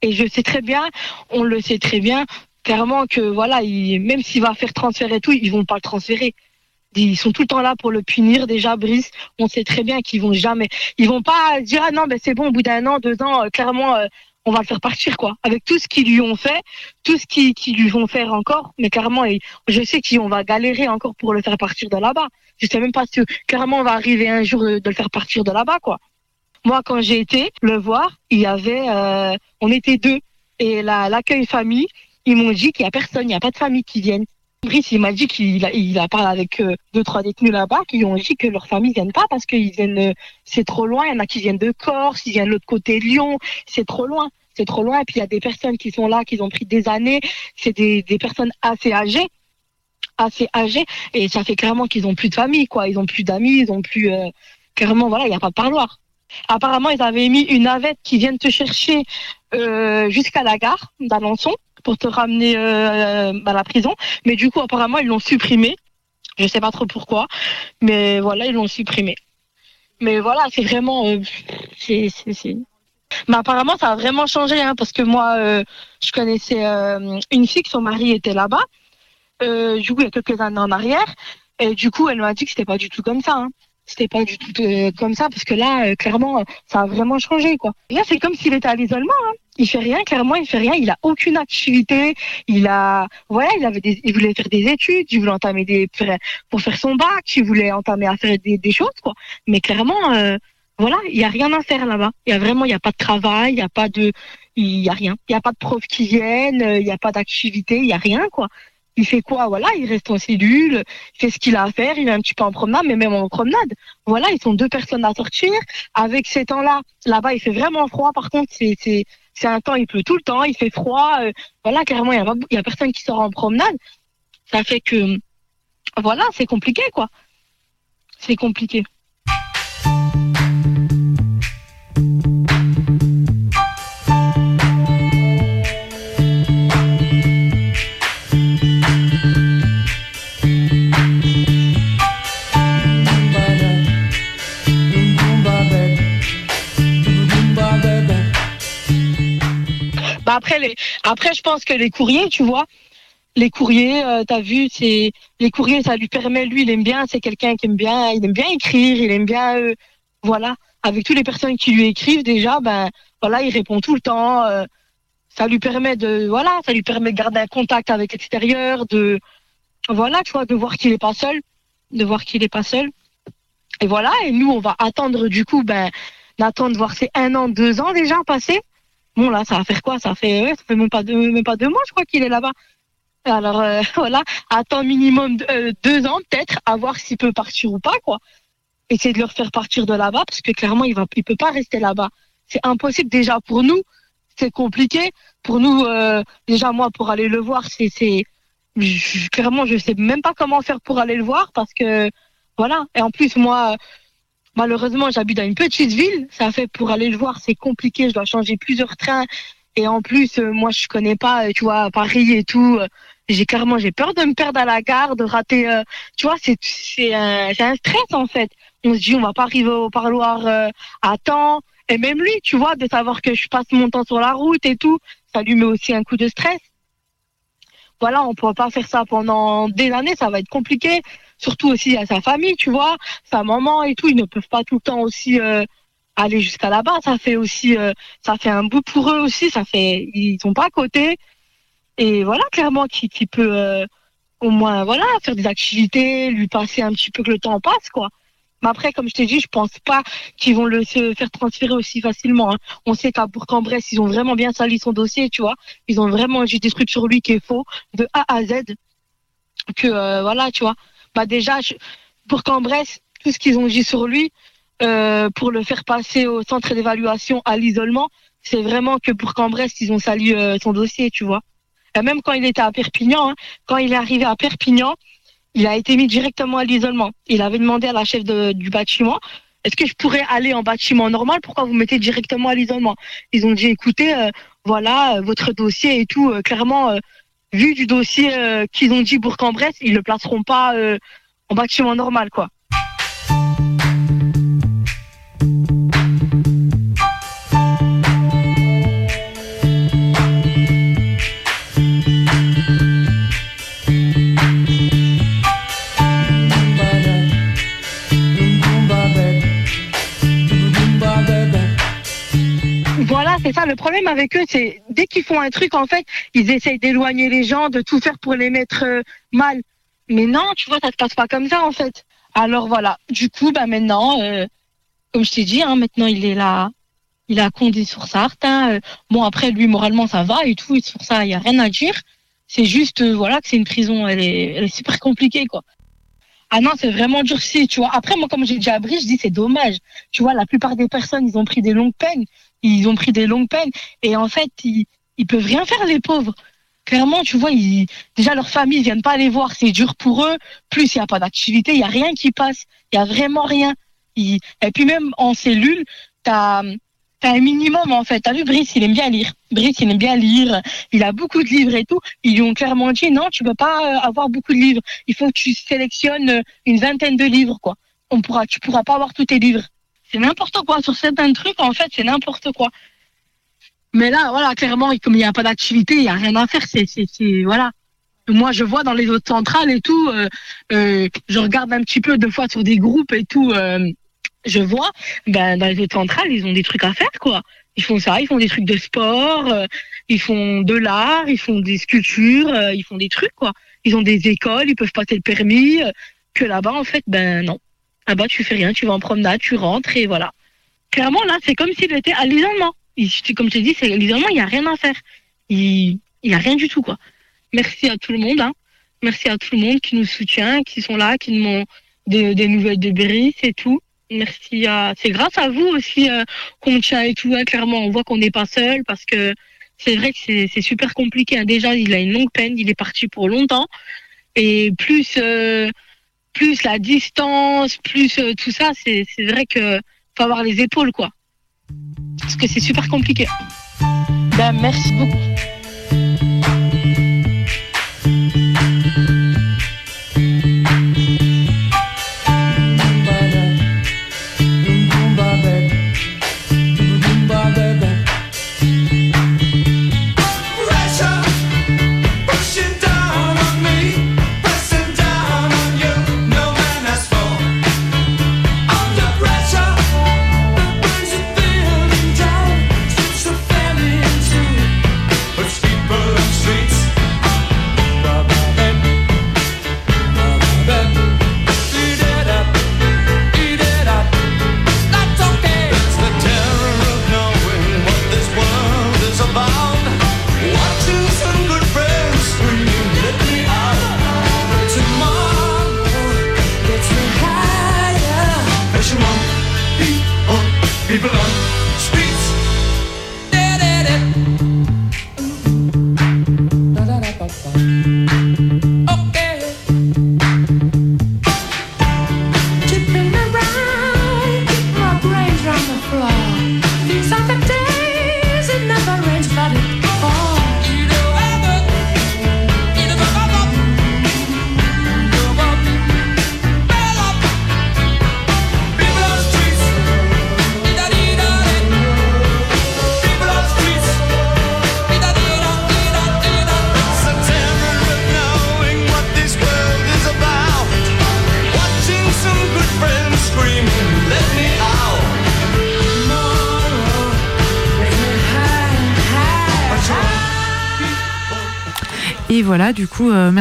Et je sais très bien, on le sait très bien, clairement que voilà, il, même s'il va faire transférer tout, ils vont pas le transférer. Ils sont tout le temps là pour le punir déjà, Brice. On sait très bien qu'ils vont jamais, ils vont pas dire ah non ben c'est bon au bout d'un an, deux ans, clairement on va le faire partir quoi. Avec tout ce qu'ils lui ont fait, tout ce qu'ils lui vont faire encore, mais clairement je sais qu'on va galérer encore pour le faire partir de là-bas. Je sais même pas si clairement on va arriver un jour de, de le faire partir de là-bas quoi. Moi quand j'ai été le voir, il y avait, euh, on était deux et la- l'accueil famille ils m'ont dit qu'il y a personne, il n'y a pas de famille qui viennent. Brice, il m'a dit qu'il a, il a parlé avec euh, deux, trois détenus là-bas qui ont dit que leur famille viennent pas parce qu'ils viennent, euh, c'est trop loin. Il y en a qui viennent de Corse, ils viennent de l'autre côté de Lyon. C'est trop loin. C'est trop loin. Et puis il y a des personnes qui sont là, qui ont pris des années. C'est des, des personnes assez âgées, assez âgées. Et ça fait clairement qu'ils ont plus de famille, quoi. Ils ont plus d'amis, ils ont plus, euh, clairement, voilà, il n'y a pas de parloir. Apparemment, ils avaient mis une navette qui vient te chercher euh, jusqu'à la gare d'Alençon pour te ramener euh, à la prison. Mais du coup, apparemment, ils l'ont supprimé. Je sais pas trop pourquoi, mais voilà, ils l'ont supprimé. Mais voilà, c'est vraiment, euh, c'est, c'est, Mais apparemment, ça a vraiment changé, hein, parce que moi, euh, je connaissais euh, une fille que son mari était là-bas, euh, du coup, il y a quelques années en arrière, et du coup, elle m'a dit que c'était pas du tout comme ça. Hein. C'était pas du tout euh, comme ça, parce que là, euh, clairement, ça a vraiment changé, quoi. Et là, c'est comme s'il était à l'isolement. Hein. Il fait rien, clairement, il fait rien. Il a aucune activité. Il a, voilà, il avait des, il voulait faire des études, il voulait entamer des, pour faire son bac, il voulait entamer à faire des, des choses, quoi. Mais clairement, euh, voilà, il y a rien à faire là-bas. Il y a vraiment, il y a pas de travail, il y a pas de, il y a rien. Il y a pas de profs qui viennent, euh, il y a pas d'activité, il y a rien, quoi. Il fait quoi? Voilà, il reste en cellule, il fait ce qu'il a à faire, il est un petit peu en promenade, mais même en promenade, voilà, ils sont deux personnes à sortir. Avec ces temps-là, là-bas, il fait vraiment froid. Par contre, c'est c'est un temps, il pleut tout le temps, il fait froid. euh, voilà, clairement, il y a, a personne qui sort en promenade. Ça fait que, voilà, c'est compliqué, quoi. C'est compliqué. Bah après, je pense que les courriers, tu vois, les courriers, euh, t'as vu, c'est les courriers, ça lui permet, lui, il aime bien, c'est quelqu'un qui aime bien, il aime bien écrire, il aime bien, euh, voilà, avec toutes les personnes qui lui écrivent déjà, ben voilà, il répond tout le temps. euh, ça lui permet de, voilà, ça lui permet de garder un contact avec l'extérieur, de, voilà, tu vois, de voir qu'il est pas seul. de voir qu'il est pas seul. Et voilà, et nous, on va attendre du coup, ben, d'attendre voir ces un an, deux ans déjà passés. Bon, là, ça va faire quoi? Ça fait, ça fait même pas deux, même pas deux mois, je crois qu'il est là-bas. Alors, euh, *laughs* voilà, attends minimum de- euh, deux ans, peut-être, à voir s'il peut partir ou pas, quoi. Essayer de le faire partir de là-bas, parce que clairement, il va, il peut pas rester là-bas. C'est impossible déjà pour nous, c'est compliqué. Pour nous, euh, déjà, moi, pour aller le voir, c'est, c'est, clairement, je sais même pas comment faire pour aller le voir, parce que, voilà. Et en plus, moi, malheureusement, j'habite dans une petite ville. Ça fait pour aller le voir, c'est compliqué. Je dois changer plusieurs trains. Et en plus, euh, moi, je connais pas, euh, tu vois, Paris et tout. Euh, J'ai clairement, j'ai peur de me perdre à la gare, de rater. euh, tu vois, c'est c'est un, un stress en fait. On se dit, on va pas arriver au parloir euh, à temps. Et même lui, tu vois, de savoir que je passe mon temps sur la route et tout, ça lui met aussi un coup de stress. Voilà, on pourra pas faire ça pendant des années, ça va être compliqué. Surtout aussi à sa famille, tu vois, sa maman et tout, ils ne peuvent pas tout le temps aussi euh, aller jusqu'à là-bas. Ça fait aussi, euh, ça fait un bout pour eux aussi. Ça fait, ils sont pas à côté. Et voilà, clairement, qui, peut euh, au moins, voilà, faire des activités, lui passer un petit peu que le temps passe, quoi. Mais après, comme je t'ai dit, je pense pas qu'ils vont le se faire transférer aussi facilement. hein. On sait qu'à Bourg-en-Bresse, ils ont vraiment bien sali son dossier, tu vois. Ils ont vraiment dit des trucs sur lui qui est faux, de A à Z. Que euh, voilà, tu vois. Bah déjà, je- Bourg-en-Bresse, tout ce qu'ils ont dit sur lui, euh, pour le faire passer au centre d'évaluation à l'isolement, c'est vraiment que Bourg-en-Bresse, ils ont sali euh, son dossier, tu vois. Et même quand il était à Perpignan, hein, quand il est arrivé à Perpignan, il a été mis directement à l'isolement. Il avait demandé à la chef du bâtiment, est-ce que je pourrais aller en bâtiment normal? Pourquoi vous mettez directement à l'isolement? Ils ont dit, écoutez, euh, voilà, euh, votre dossier et tout, euh, clairement, vu du dossier qu'ils ont dit Bourg-en-Bresse, ils le placeront pas en bâtiment normal, quoi. Voilà, c'est ça. Le problème avec eux, c'est dès qu'ils font un truc, en fait, ils essayent d'éloigner les gens, de tout faire pour les mettre euh, mal. Mais non, tu vois, ça se passe pas comme ça, en fait. Alors voilà. Du coup, bah maintenant, euh, comme je t'ai dit, hein, maintenant il est là, il a condé sur Sarthe. hein, euh, bon après, lui moralement ça va et tout, et sur ça il y a rien à dire. C'est juste, voilà, que c'est une prison, elle est, super compliquée, quoi. Ah non, c'est vraiment durci, tu vois. Après, moi, comme j'ai dit à Brice, je dis c'est dommage. Tu vois, la plupart des personnes, ils ont pris des longues peines. Ils ont pris des longues peines. Et en fait, ils, ils peuvent rien faire, les pauvres. Clairement, tu vois, ils, déjà, leurs familles viennent pas les voir. C'est dur pour eux. Plus, il n'y a pas d'activité. Il y a rien qui passe. Il y a vraiment rien. Et puis, même en cellule, t'as, t'as un minimum, en fait. T'as vu, Brice, il aime bien lire. Brice, il aime bien lire. Il a beaucoup de livres et tout. Ils lui ont clairement dit, non, tu peux pas euh, avoir beaucoup de livres. Il faut que tu sélectionnes une vingtaine de livres, quoi. On pourra, tu pourras pas avoir tous tes livres. C'est n'importe quoi. Sur certains trucs, en fait, c'est n'importe quoi. Mais là, voilà, clairement, comme il n'y a pas d'activité, il n'y a rien à faire. C'est, c'est, voilà. Moi, je vois dans les autres centrales et tout, euh, euh, je regarde un petit peu deux fois sur des groupes et tout, euh, je vois, ben, dans les autres centrales, ils ont des trucs à faire, quoi. Ils font ça, ils font des trucs de sport, ils font de l'art, ils font des sculptures, ils font des trucs, quoi. Ils ont des écoles, ils peuvent passer le permis, que là-bas, en fait, ben non. Là-bas, tu fais rien, tu vas en promenade, tu rentres et voilà. Clairement, là, c'est comme s'il était à l'isolement. Comme je t'ai dit, c'est l'isolement, il n'y a rien à faire. Il n'y a rien du tout, quoi. Merci à tout le monde, hein. Merci à tout le monde qui nous soutient, qui sont là, qui nous ont des, nouvelles de Brice et tout. Merci à, c'est grâce à vous aussi euh, qu'on tient et tout, hein. clairement. On voit qu'on n'est pas seul parce que c'est vrai que c'est c'est super compliqué. hein. Déjà, il a une longue peine, il est parti pour longtemps. Et plus, euh, plus la distance, plus euh, tout ça, c'est vrai que faut avoir les épaules, quoi. Parce que c'est super compliqué. Ben, merci beaucoup.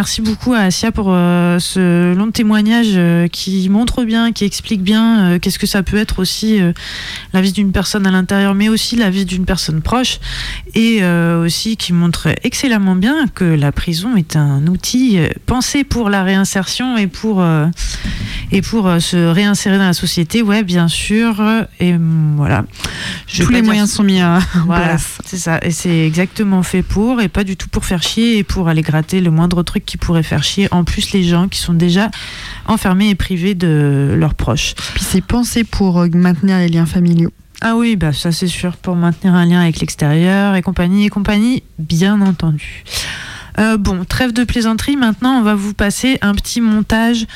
Merci beaucoup à Asia pour euh, ce long témoignage euh, qui montre bien, qui explique bien euh, qu'est-ce que ça peut être aussi la vie d'une personne à l'intérieur, mais aussi la vie d'une personne proche, et euh, aussi qui montre excellemment bien que la prison est un outil euh, pensé pour la réinsertion et pour euh, et pour euh, se réinsérer dans la société. Ouais, bien sûr. Et voilà. Je Tous les dire- moyens sont mis à voilà, place. c'est ça. Et c'est exactement fait pour, et pas du tout pour faire chier et pour aller gratter le moindre truc qui pourrait faire chier. En plus, les gens qui sont déjà enfermés et privés de leurs proches. Puis c'est pensé pour maintenir les liens familiaux. Ah oui, bah ça c'est sûr, pour maintenir un lien avec l'extérieur et compagnie et compagnie, bien entendu. Euh, bon, trêve de plaisanterie, maintenant on va vous passer un petit montage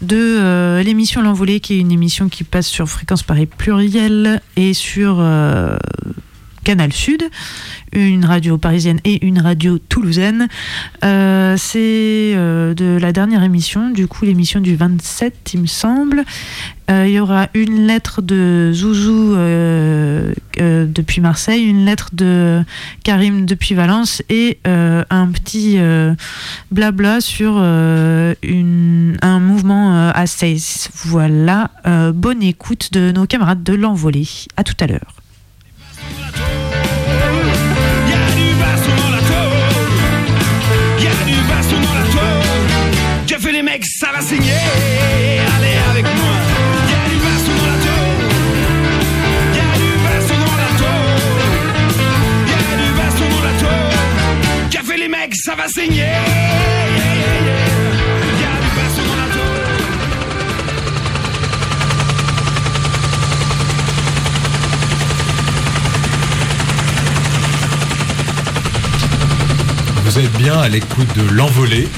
de euh, l'émission L'Envolée, qui est une émission qui passe sur Fréquence Paris Pluriel et sur euh, Canal Sud, une radio parisienne et une radio toulousaine. Euh, c'est euh, de la dernière émission, du coup l'émission du 27 il me semble. Euh, il y aura une lettre de Zouzou depuis Marseille, une lettre de Karim depuis Valence et un petit blabla sur un mouvement à Seyss. Voilà, bonne écoute de nos camarades de l'envolée. À tout à l'heure. Ça va saigner. Allez avec moi. Y'a du baston dans la tôle. Y'a du baston dans la tôle. Y'a du baston dans la tôle. Fait les mecs, ça va saigner. Y'a du tôle. Vous êtes bien à l'écoute de l'envolée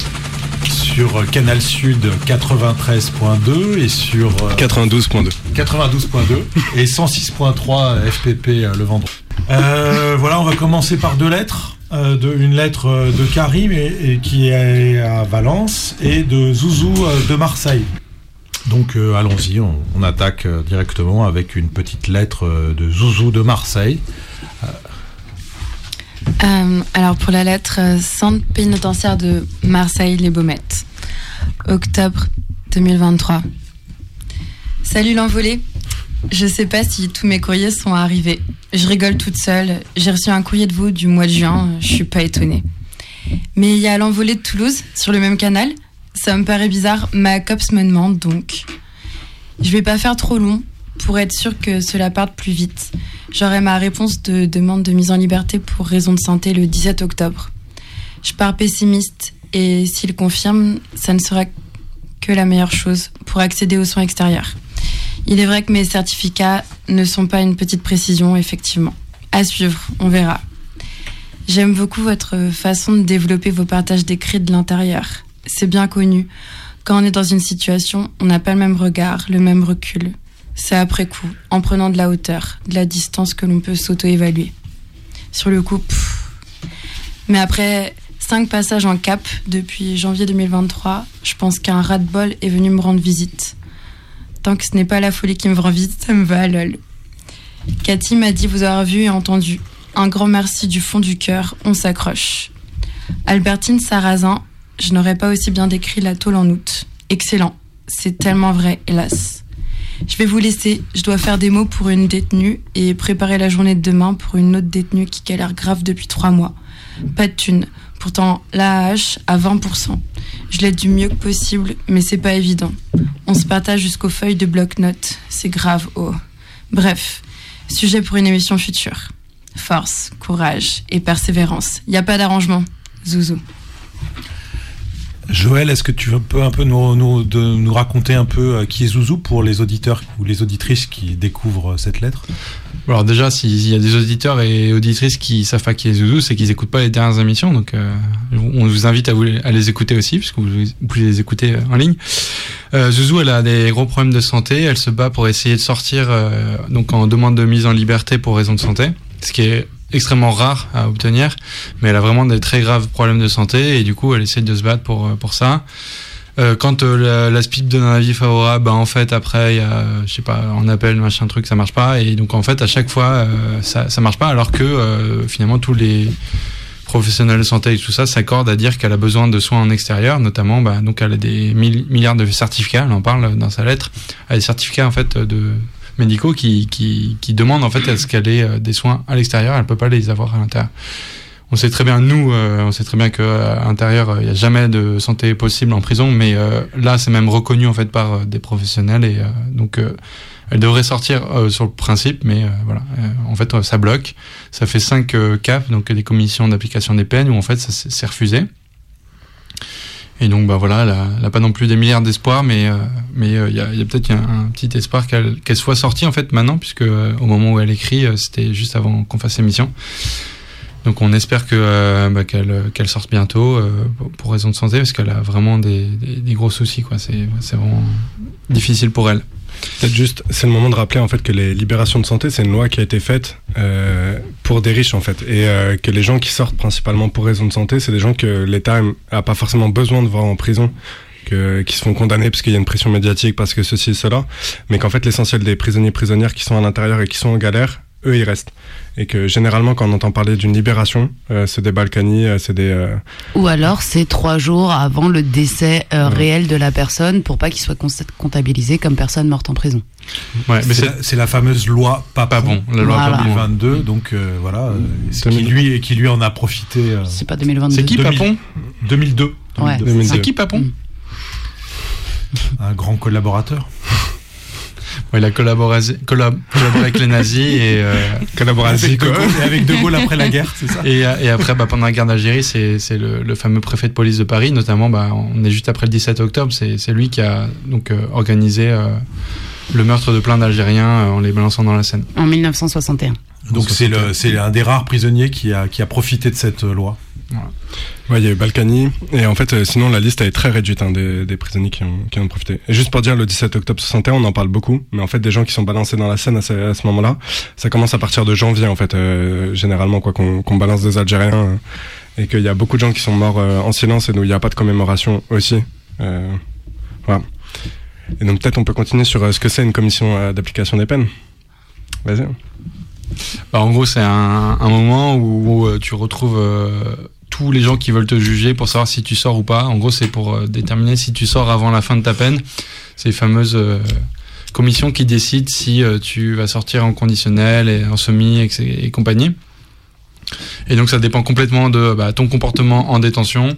sur Canal Sud 93.2 et sur 92.2 92.2 et 106.3 FPP euh, le vendredi. Euh, voilà, on va commencer par deux lettres. Euh, de, une lettre euh, de Karim et, et qui est à Valence et de Zouzou euh, de Marseille. Donc euh, allons-y, on, on attaque euh, directement avec une petite lettre euh, de Zouzou de Marseille. Euh, alors pour la lettre, euh, centre pénitentiaire de Marseille-les Baumettes, octobre 2023. Salut l'envolée. Je sais pas si tous mes courriers sont arrivés. Je rigole toute seule. J'ai reçu un courrier de vous du mois de juin. Je suis pas étonnée. Mais il y a l'envolée de Toulouse sur le même canal. Ça me paraît bizarre. Ma cops me demande donc. Je vais pas faire trop long pour être sûr que cela parte plus vite. J'aurai ma réponse de demande de mise en liberté pour raison de santé le 17 octobre. Je pars pessimiste et s'il confirme, ça ne sera que la meilleure chose pour accéder aux soins extérieurs. Il est vrai que mes certificats ne sont pas une petite précision, effectivement. À suivre, on verra. J'aime beaucoup votre façon de développer vos partages d'écrits de l'intérieur. C'est bien connu. Quand on est dans une situation, on n'a pas le même regard, le même recul. C'est après coup, en prenant de la hauteur, de la distance que l'on peut s'auto-évaluer. Sur le coup, mais après cinq passages en cap depuis janvier 2023, je pense qu'un ras-de-bol est venu me rendre visite. Tant que ce n'est pas la folie qui me rend visite, ça me va, lol. Cathy m'a dit vous avoir vu et entendu. Un grand merci du fond du cœur, on s'accroche. Albertine Sarrazin, je n'aurais pas aussi bien décrit la tôle en août. Excellent, c'est tellement vrai, hélas. Je vais vous laisser, je dois faire des mots pour une détenue et préparer la journée de demain pour une autre détenue qui galère grave depuis trois mois. Pas de thunes, pourtant l'AH à 20%. Je l'aide du mieux que possible, mais c'est pas évident. On se partage jusqu'aux feuilles de bloc-notes, c'est grave, oh. Bref, Sujet pour une émission future. Force, courage et persévérance. Il n'y a pas d'arrangement. Zouzou. Joël, est-ce que tu peux un peu nous, raconter un peu euh, qui est Zouzou pour les auditeurs ou les auditrices qui découvrent euh, cette lettre? Alors déjà, s'il y a des auditeurs et auditrices qui savent pas qui est Zouzou, c'est qu'ils écoutent pas les dernières émissions. Donc, euh, on vous invite à, les écouter aussi, puisque vous, pouvez les écouter en ligne. Zouzou, elle a des gros problèmes de santé. Elle se bat pour essayer de sortir, donc en demande de mise en liberté pour raison de santé, ce qui est extrêmement rare à obtenir. Mais elle a vraiment des très graves problèmes de santé et du coup, elle essaie de se battre pour euh, pour ça. Euh, quand euh, la, SPIP donne un avis favorable, bah, en fait après il y a, je sais pas, en appel machin truc, ça marche pas et donc en fait à chaque fois ça ça marche pas alors que finalement tous les professionnels de santé et tout ça s'accordent à dire qu'elle a besoin de soins en extérieur, notamment bah, donc elle a des milliards de certificats, elle en parle dans sa lettre, elle a des certificats en fait de médicaux qui qui, qui demandent en fait à ce qu'elle ait euh, des soins à l'extérieur, elle peut pas les avoir à l'intérieur. On sait très bien, nous, euh, on sait très bien qu'à l'intérieur, il n'y a jamais de santé possible en prison, mais euh, là, c'est même reconnu en fait par euh, des professionnels et euh, donc euh, elle devrait sortir euh, sur le principe, mais euh, voilà, Euh, en fait, euh, ça bloque. Ça fait cinq euh, CAP, donc des commissions d'application des peines, où en fait, ça s'est refusé. Et donc, bah voilà, elle a, elle a pas non plus des milliards d'espoir, mais euh, mais euh, il y a, peut-être un, petit espoir qu'elle soit sortie en fait maintenant, puisque euh, au moment où elle écrit, c'était juste avant qu'on fasse l'émission. Donc on espère bah, qu'elle sorte bientôt pour, raison de santé parce qu'elle a vraiment des, des, des gros soucis quoi. C'est vraiment difficile pour elle. Peut-être juste, c'est le moment de rappeler en fait que les libérations de santé, c'est une loi qui a été faite euh, pour des riches en fait, et euh, que les gens qui sortent principalement pour raison de santé, c'est des gens que l'État a pas forcément besoin de voir en prison, que, qui se font condamner parce qu'il y a une pression médiatique, parce que ceci et cela, mais qu'en fait l'essentiel des prisonniers prisonnières qui sont à l'intérieur et qui sont en galère, eux ils restent, et que généralement quand on entend parler d'une libération, euh, c'est des Balkany, euh, c'est des euh, Ou alors c'est trois jours avant le décès euh, réel de la personne pour pas qu'il soit comptabilisé comme personne morte en prison. Ouais, mais c'est c'est- la, fameuse loi pas, bon, la loi Voilà. pas bon. 2022, donc euh, voilà, euh, c'est qui lui qui lui en a profité. euh, C'est pas 2022. C'est qui 2000 Papon 2002. Ouais, 2002. C'est qui Papon Un grand collaborateur. Ouais, il a collaboré, collab- collaboré avec les nazis et euh, Avec De Gaulle- et avec De Gaulle après la guerre, c'est ça Et, et après, bah, pendant la guerre d'Algérie, c'est c'est le, le fameux préfet de police de Paris, notamment. Bah, on est juste après le 17 octobre. C'est c'est lui qui a donc euh, organisé euh, le meurtre de plein d'Algériens euh, en les balançant dans la Seine. En 1961. Donc c'est le c'est un des rares prisonniers qui a qui a profité de cette loi. Ouais, il y a eu Balkany. Et en fait, euh, sinon, la liste est très réduite hein, des, des prisonniers qui, ont, qui ont profité. Et juste pour dire, le 17 octobre 61, on en parle beaucoup. Mais en fait, des gens qui sont balancés dans la Seine à ce, ce moment-là, ça commence à partir de janvier, en fait, euh, généralement, quoi, qu'on balance des Algériens. euh, et qu'il y a beaucoup de gens qui sont morts euh, en silence et où il n'y a pas de commémoration aussi. Euh, voilà. Et donc, peut-être on peut continuer sur ce que c'est une commission d'application des peines. Vas-y. Bah, en gros, c'est un, un moment où, où, tu retrouves tous les gens qui veulent te juger pour savoir si tu sors ou pas. En gros, c'est pour euh, déterminer si tu sors avant la fin de ta peine. Les fameuses euh, commissions qui décident si euh, tu vas sortir en conditionnel et en semi et, et compagnie. Et donc, ça dépend complètement de bah, ton comportement en détention.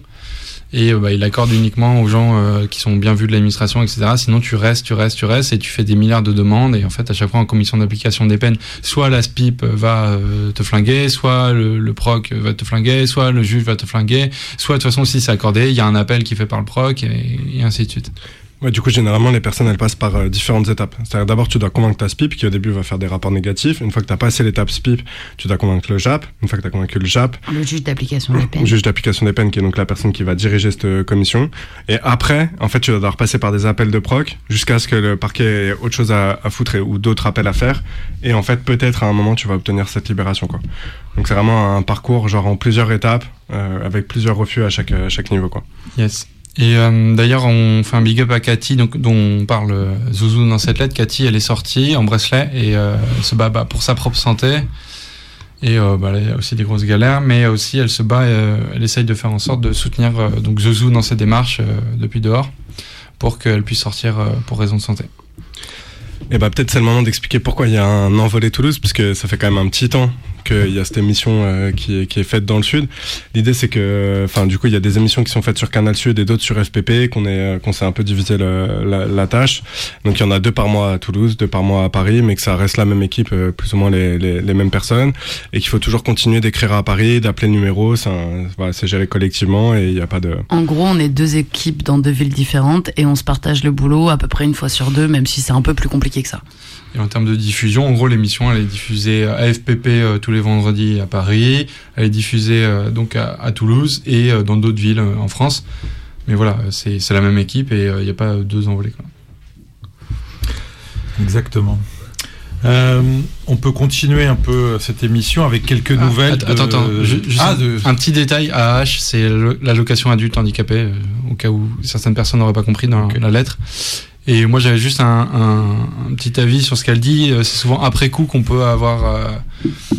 Et euh, bah, il accorde uniquement aux gens euh, qui sont bien vus de l'administration, etc. Sinon, tu restes, tu restes, tu restes, et tu fais des milliards de demandes. Et en fait, à chaque fois en commission d'application des peines, soit la SPIP va euh, te flinguer, soit le, le proc va te flinguer, soit le juge va te flinguer, soit de toute façon, si c'est accordé, il y a un appel qui fait par le proc, et, et ainsi de suite. Ouais, du coup, généralement, les personnes, elles passent par euh, différentes étapes. C'est-à-dire, d'abord, tu dois convaincre ta SPIP, qui au début va faire des rapports négatifs. Une fois que tu as passé l'étape SPIP, tu dois convaincre le JAP. Une fois que tu as convaincu le JAP, Le juge d'application des peines. le juge d'application des peines, qui est donc la personne qui va diriger cette euh, commission. Et après, en fait, tu vas devoir passer par des appels de proc, jusqu'à ce que le parquet ait autre chose à, à foutre et- ou d'autres appels à faire. Et en fait, peut-être à un moment, tu vas obtenir cette libération, quoi. Donc, c'est vraiment un parcours, genre, en plusieurs étapes, euh, avec plusieurs refus à chaque, à chaque niveau, quoi. Yes. Et euh, d'ailleurs, on fait un big up à Cathy, donc, dont on parle euh, Zouzou dans cette lettre. Cathy, elle est sortie en bracelet et euh, elle se bat bah, pour sa propre santé. Et bah, y a aussi des grosses galères, mais aussi elle se bat, euh, elle essaye de faire en sorte de soutenir donc Zouzou dans ses démarches depuis dehors pour qu'elle puisse sortir pour raison de santé. Et bah peut-être c'est le moment d'expliquer pourquoi il y a un envolé Toulouse, puisque ça fait quand même un petit temps qu'il y a cette émission euh, qui, est, faite dans le sud. L'idée c'est que, enfin du coup il y a des émissions qui sont faites sur Canal Sud et d'autres sur FPP, qu'on est, euh, qu'on s'est un peu divisé la, tâche. Donc il y en a deux par mois à Toulouse, deux par mois à Paris, mais que ça reste la même équipe, euh, plus ou moins les, mêmes personnes, et qu'il faut toujours continuer d'écrire à Paris, d'appeler le numéro. C'est géré collectivement et il n'y a pas de. En gros, on est deux équipes dans deux villes différentes et on se partage le boulot à peu près une fois sur deux, même si c'est un peu plus compliqué que ça. Et en termes de diffusion, en gros, l'émission, elle est diffusée à FPP euh, tous les vendredis à Paris. Elle est diffusée euh, donc à, à Toulouse et euh, dans d'autres villes en France. Mais voilà, c'est la même équipe et il n'y a pas deux envolées. Quoi. Exactement. Euh, on peut continuer un peu cette émission avec quelques Ah, nouvelles. Attends, de- attends, Ah, un, de- un petit détail. AH, c'est l'allocation adulte handicapé, au cas où certaines personnes n'auraient pas compris dans la lettre. Et moi, j'avais juste un, un- petit avis sur ce qu'elle dit. Euh, C'est souvent après coup qu'on peut avoir euh,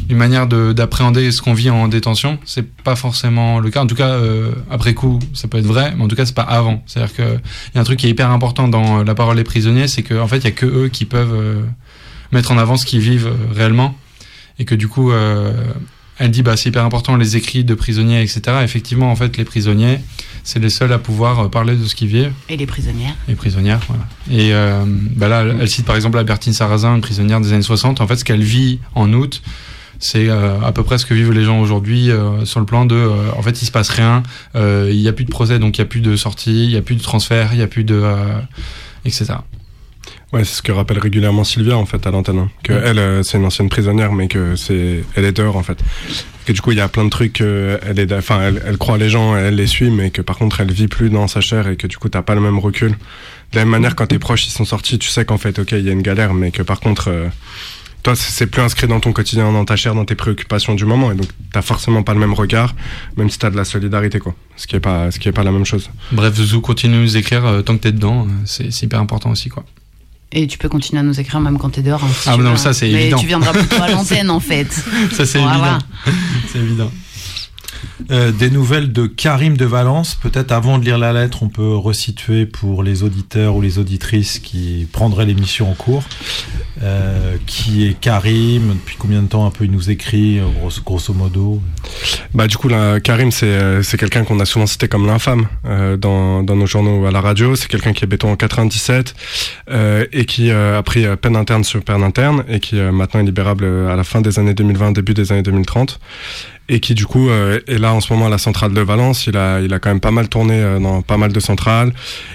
une manière de- d'appréhender ce qu'on vit en détention. C'est pas forcément le cas. En tout cas, euh, après coup, ça peut être vrai, mais en tout cas, c'est pas avant. C'est-à-dire que il y a un truc qui est hyper important dans la parole des prisonniers, c'est qu'en fait, il y a que eux qui peuvent mettre en avant ce qu'ils vivent réellement et que du coup elle dit bah c'est hyper important les écrits de prisonniers etc effectivement en fait les prisonniers c'est les seuls à pouvoir euh, parler de ce qu'ils vivent Et les prisonnières. Les prisonnières voilà. Et euh, bah là elle, elle cite par exemple Albertine Sarrazin une prisonnière des années 60 en fait ce qu'elle vit en août c'est euh, à peu près ce que vivent les gens aujourd'hui euh, sur le plan de euh, en fait il se passe rien euh, il n'y a plus de procès donc il n'y a plus de sortie il n'y a plus de transfert il n'y a plus de euh, etc Ouais, c'est ce que rappelle régulièrement Sylvia en fait à l'antenne. hein. Que Ouais. elle, euh, c'est une ancienne prisonnière, mais que c'est, elle est dehors en fait. Que du coup, il y a plein de trucs. euh, elle est, enfin, elle, elle croit les gens, elle les suit, mais que par contre, elle vit plus dans sa chair et que du coup, t'as pas le même recul. De la même manière, quand tes proches ils sont sortis, tu sais qu'en fait, ok, il y a une galère, mais que par contre, euh, toi, c'est plus inscrit dans ton quotidien, dans ta chair, dans tes préoccupations du moment, et donc t'as forcément pas le même regard, même si t'as de la solidarité, quoi. Ce qui est pas, ce qui est pas la même chose. bref Zou continue de nous écrire euh, tant que t'es dedans c'est c'est hyper important aussi quoi Et tu peux continuer à nous écrire même quand t'es dehors. hein, si Ah, tu non, veux, ça, hein. c'est évident. tu viendras plutôt à l'antenne en fait. *laughs* Ça, c'est évident. *laughs* c'est évident. Euh, des nouvelles de Karim de Valence. Peut-être avant de lire la lettre, on peut resituer pour les auditeurs ou les auditrices qui prendraient l'émission en cours. Euh, qui est Karim? Depuis combien de temps un peu il nous écrit, grosso, grosso modo? Bah du coup Karim c'est euh, c'est quelqu'un qu'on a souvent cité comme l'infâme dans, dans nos journaux à la radio. C'est quelqu'un qui est béton en 97 euh, et qui a pris peine interne sur peine interne et qui maintenant est libérable à la fin des années 2020, début des années 2030 et qui du coup euh, est là en ce moment à la centrale de Valence. Il a il a quand même pas mal tourné euh, dans pas mal de centrales.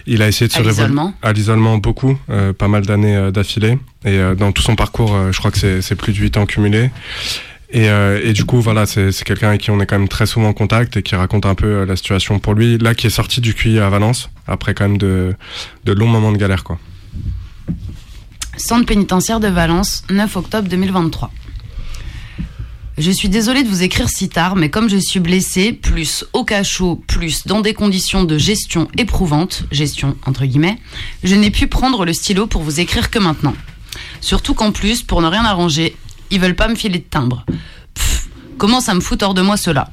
Il a essayé de se À révol- l'isolement à l'isolement beaucoup, euh, pas mal d'années d'affilée et dans tout son parcours, je crois que c'est plus de 8 ans cumulés. Et, et du coup, voilà, c'est quelqu'un avec qui on est quand même très souvent en contact et qui raconte un peu la situation pour lui. Là, qui est sorti du QI à Valence, après quand même de, de longs moments de galère, quoi. Centre pénitentiaire de Valence, 9 octobre 2023. Je suis désolée de vous écrire si tard, mais comme je suis blessée, plus au cachot, plus dans des conditions de gestion éprouvantes, gestion entre guillemets, je n'ai pu prendre le stylo pour vous écrire que maintenant. Surtout qu'en plus, pour ne rien arranger, ils veulent pas me filer de timbre. Pff, comment ça me fout hors de moi cela?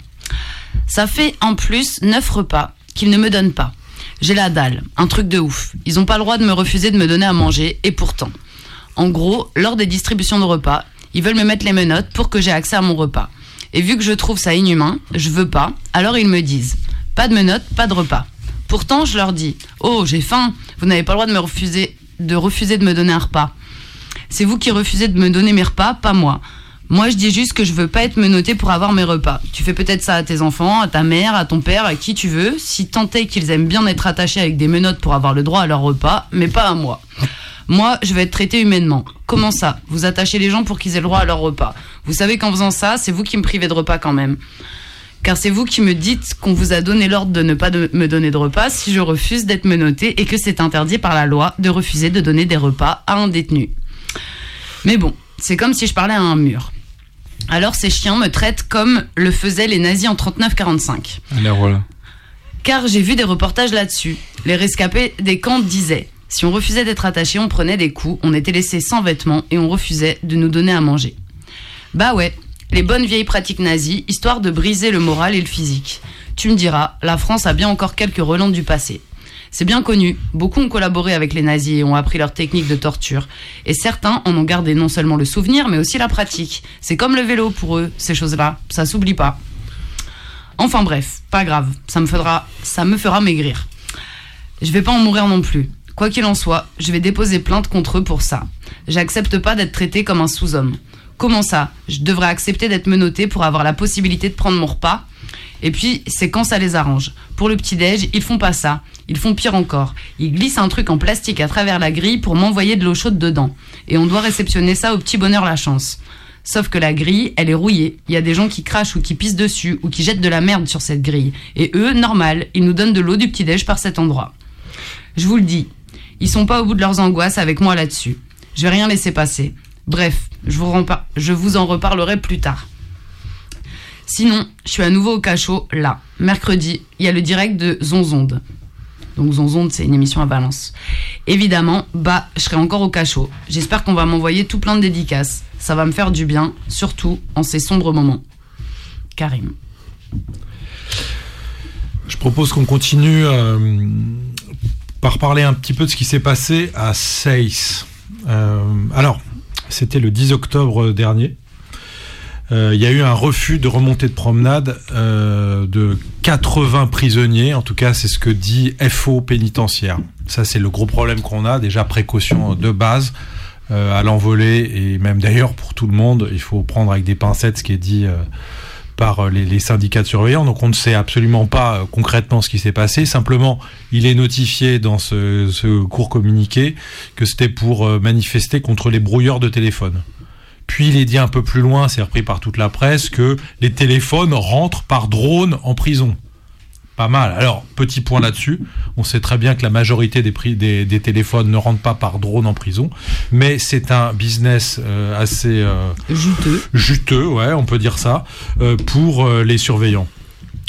Ça fait en plus 9 repas qu'ils ne me donnent pas. J'ai la dalle, un truc de ouf. Ils ont pas le droit de me refuser de me donner à manger, et pourtant. En gros, lors des distributions de repas, ils veulent me mettre les menottes pour que j'ai accès à mon repas. Et vu que je trouve ça inhumain, je veux pas, alors ils me disent pas de menottes, pas de repas. Pourtant, je leur dis "Oh, j'ai faim, vous n'avez pas le droit de me refuser de refuser de me donner un repas. C'est vous qui refusez de me donner mes repas, pas moi." Moi, je dis juste que je veux pas être menotté pour avoir mes repas. Tu fais peut-être ça à tes enfants, à ta mère, à ton père, à qui tu veux, si tant est qu'ils aiment bien être attachés avec des menottes pour avoir le droit à leur repas, mais pas à moi. Moi, je vais être traité humainement. Comment ça Vous attachez les gens pour qu'ils aient le droit à leur repas. Vous savez qu'en faisant ça, c'est vous qui me privez de repas quand même. Car c'est vous qui me dites qu'on vous a donné l'ordre de ne pas de- me donner de repas si je refuse d'être menotté et que c'est interdit par la loi de refuser de donner des repas à un détenu. Mais bon, c'est comme si je parlais à un mur. Alors ces chiens me traitent comme le faisaient les nazis en 39-45. Allez, voilà. Car j'ai vu des reportages là-dessus. Les rescapés des camps disaient si on refusait d'être attaché, on prenait des coups, on était laissé sans vêtements et on refusait de nous donner à manger. Bah ouais, les bonnes vieilles pratiques nazies, histoire de briser le moral et le physique. Tu me diras, la France a bien encore quelques relents du passé. C'est bien connu, beaucoup ont collaboré avec les nazis et ont appris leurs techniques de torture. Et certains en ont gardé non seulement le souvenir, mais aussi la pratique. C'est comme le vélo pour eux, ces choses-là, ça s'oublie pas. Enfin bref, pas grave, ça me fera, ça me fera maigrir. Je vais pas en mourir non plus. Quoi qu'il en soit, je vais déposer plainte contre eux pour ça. J'accepte pas d'être traité comme un sous-homme. Comment ça? Je devrais accepter d'être menotté pour avoir la possibilité de prendre mon repas? Et puis, c'est quand ça les arrange? Pour le petit-déj, ils font pas ça. Ils font pire encore. Ils glissent un truc en plastique à travers la grille pour m'envoyer de l'eau chaude dedans. Et on doit réceptionner ça au petit bonheur la chance. Sauf que la grille, elle est rouillée. Il y a des gens qui crachent ou qui pissent dessus ou qui jettent de la merde sur cette grille. Et eux, normal, ils nous donnent de l'eau du petit-déj par cet endroit. Je vous le dis, ils sont pas au bout de leurs angoisses avec moi là-dessus. Je vais rien laisser passer. Bref, je vous, en reparlerai plus tard. Sinon, je suis à nouveau au cachot, là. Mercredi, il y a le direct de Zonzonde. Donc Zonzonde, c'est une émission à Valence. Évidemment, bah, je serai encore au cachot. J'espère qu'on va m'envoyer tout plein de dédicaces. Ça va me faire du bien, surtout en ces sombres moments. Karim. Je propose qu'on continue euh, par parler un petit peu de ce qui s'est passé à Seis. Euh, alors, c'était le 10 octobre dernier. Euh, Il y a eu un refus de remontée de promenade euh, de 80 prisonniers, en tout cas c'est ce que dit FO pénitentiaire. Ça c'est le gros problème qu'on a, déjà précaution de base à l'envolée et même d'ailleurs pour tout le monde, il faut prendre avec des pincettes ce qui est dit par euh, les, syndicats de surveillants. Donc on ne sait absolument pas euh, concrètement ce qui s'est passé. Simplement, il est notifié dans ce, ce court communiqué que c'était pour euh, manifester contre les brouilleurs de téléphone. Puis il est dit un peu plus loin, c'est repris par toute la presse, que les téléphones rentrent par drone en prison. Pas mal. Alors, petit point là-dessus, on sait très bien que la majorité des, prix, des, des téléphones ne rentrent pas par drone en prison, mais c'est un business euh, assez euh, juteux. juteux, ouais, on peut dire ça, euh, pour les surveillants.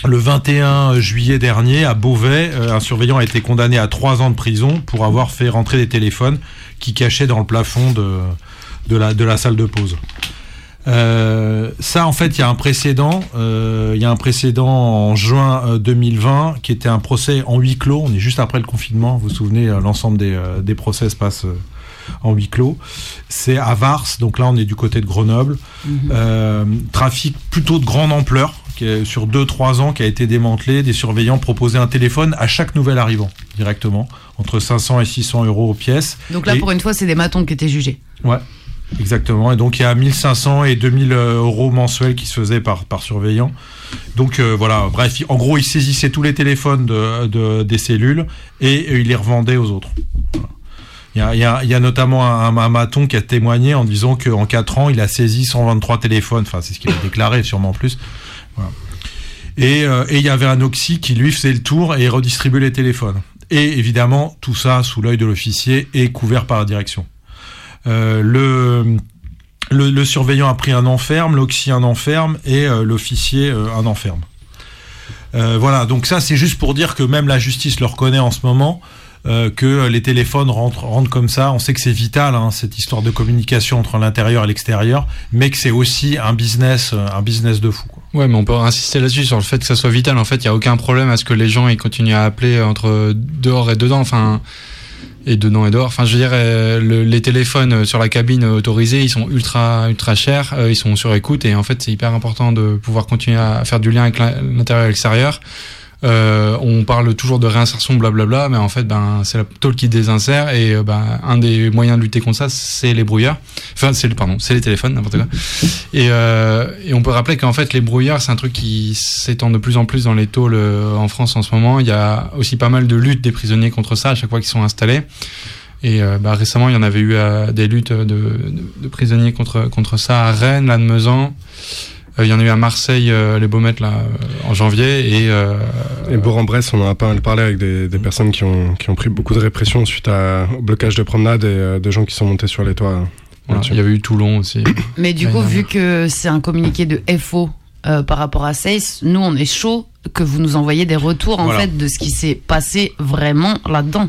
Le 21 juillet dernier, à Beauvais, un surveillant a été condamné à trois ans de prison pour avoir fait rentrer des téléphones qui cachaient dans le plafond de, de, la, de la salle de pause. Euh, ça, en fait, il y a un précédent. euh, Il y a un précédent en juin euh, 2020 qui était un procès en huis clos. On est juste après le confinement. Vous vous souvenez, euh, l'ensemble des, euh, des procès se passe euh, en huis clos. C'est à Vars. Donc là, on est du côté de Grenoble. Euh, trafic plutôt de grande ampleur. Qui est, sur 2-3 ans, qui a été démantelé. Des surveillants proposaient un téléphone à chaque nouvel arrivant, directement, entre 500 et 600 euros aux pièces. Donc là, Et- pour une fois, c'est des matons qui étaient jugés. Ouais, exactement. Et donc il y a 1500 et 2000 euros mensuels qui se faisaient par, par surveillant. Donc euh, voilà, bref, il- en gros, ils saisissaient tous les téléphones de, de- des cellules et euh, ils les revendaient aux autres. Il y a, il y a- il y a notamment un, un maton qui a témoigné en disant qu'en 4 ans, il a saisi 123 téléphones. Enfin, c'est ce qu'il a déclaré, sûrement plus. Voilà. Et, euh, et il y avait un oxy qui lui faisait le tour et redistribuait les téléphones. Et évidemment, tout ça sous l'œil de l'officier et couvert par la direction. Euh, le, surveillant a pris un enferme, l'oxy un enferme et euh, l'officier euh, un enferme. Voilà, donc ça c'est juste pour dire que même la justice le reconnaît en ce moment, que les téléphones rentrent, comme ça. On sait que c'est vital, hein, cette histoire de communication entre l'intérieur et l'extérieur, mais que c'est aussi un business, un business de fou. quoi. Ouais, mais on peut insister là-dessus sur le fait que ça soit vital. En fait, il y a aucun problème à ce que les gens ils continuent à appeler entre dehors et dedans, enfin et dedans et dehors. Enfin, je veux dire, euh, le- les téléphones euh, sur la cabine euh, autorisée, ils sont ultra ultra chers, ils sont sur écoute et en fait, c'est hyper important de pouvoir continuer à faire du lien avec l'in- l'intérieur et l'extérieur. Euh, on parle toujours de réinsertion, blablabla, mais en fait, ben, c'est la tôle qui désinsère et euh, ben, un des moyens de lutter contre ça, c'est les brouilleurs. Enfin, c'est pardon, c'est les téléphones, n'importe quoi. Et, euh, et on peut rappeler qu'en fait, les brouilleurs, c'est un truc qui s'étend de plus en plus dans les tôles euh, en France en ce moment. Il y a aussi pas mal de luttes des prisonniers contre ça à chaque fois qu'ils sont installés. Et euh, bah, récemment, il y en avait eu des luttes de, de, de prisonniers contre, contre ça à Rennes, Lannemezan. Euh, il y en a eu à Marseille, euh, les Baumettes, là, euh, en janvier. Et, euh, Et Bourg-en-Bresse, on en a pas mal parlé avec des, des personnes qui ont, qui ont pris beaucoup de répression suite à, au blocage de promenades et euh, de gens qui sont montés sur les toits. voilà, il y avait eu Toulon aussi. Mais du coup, vu que c'est un communiqué de FO euh, par rapport à SACE, nous, on est chaud que vous nous envoyez des retours en Voilà. fait de ce qui s'est passé vraiment là-dedans.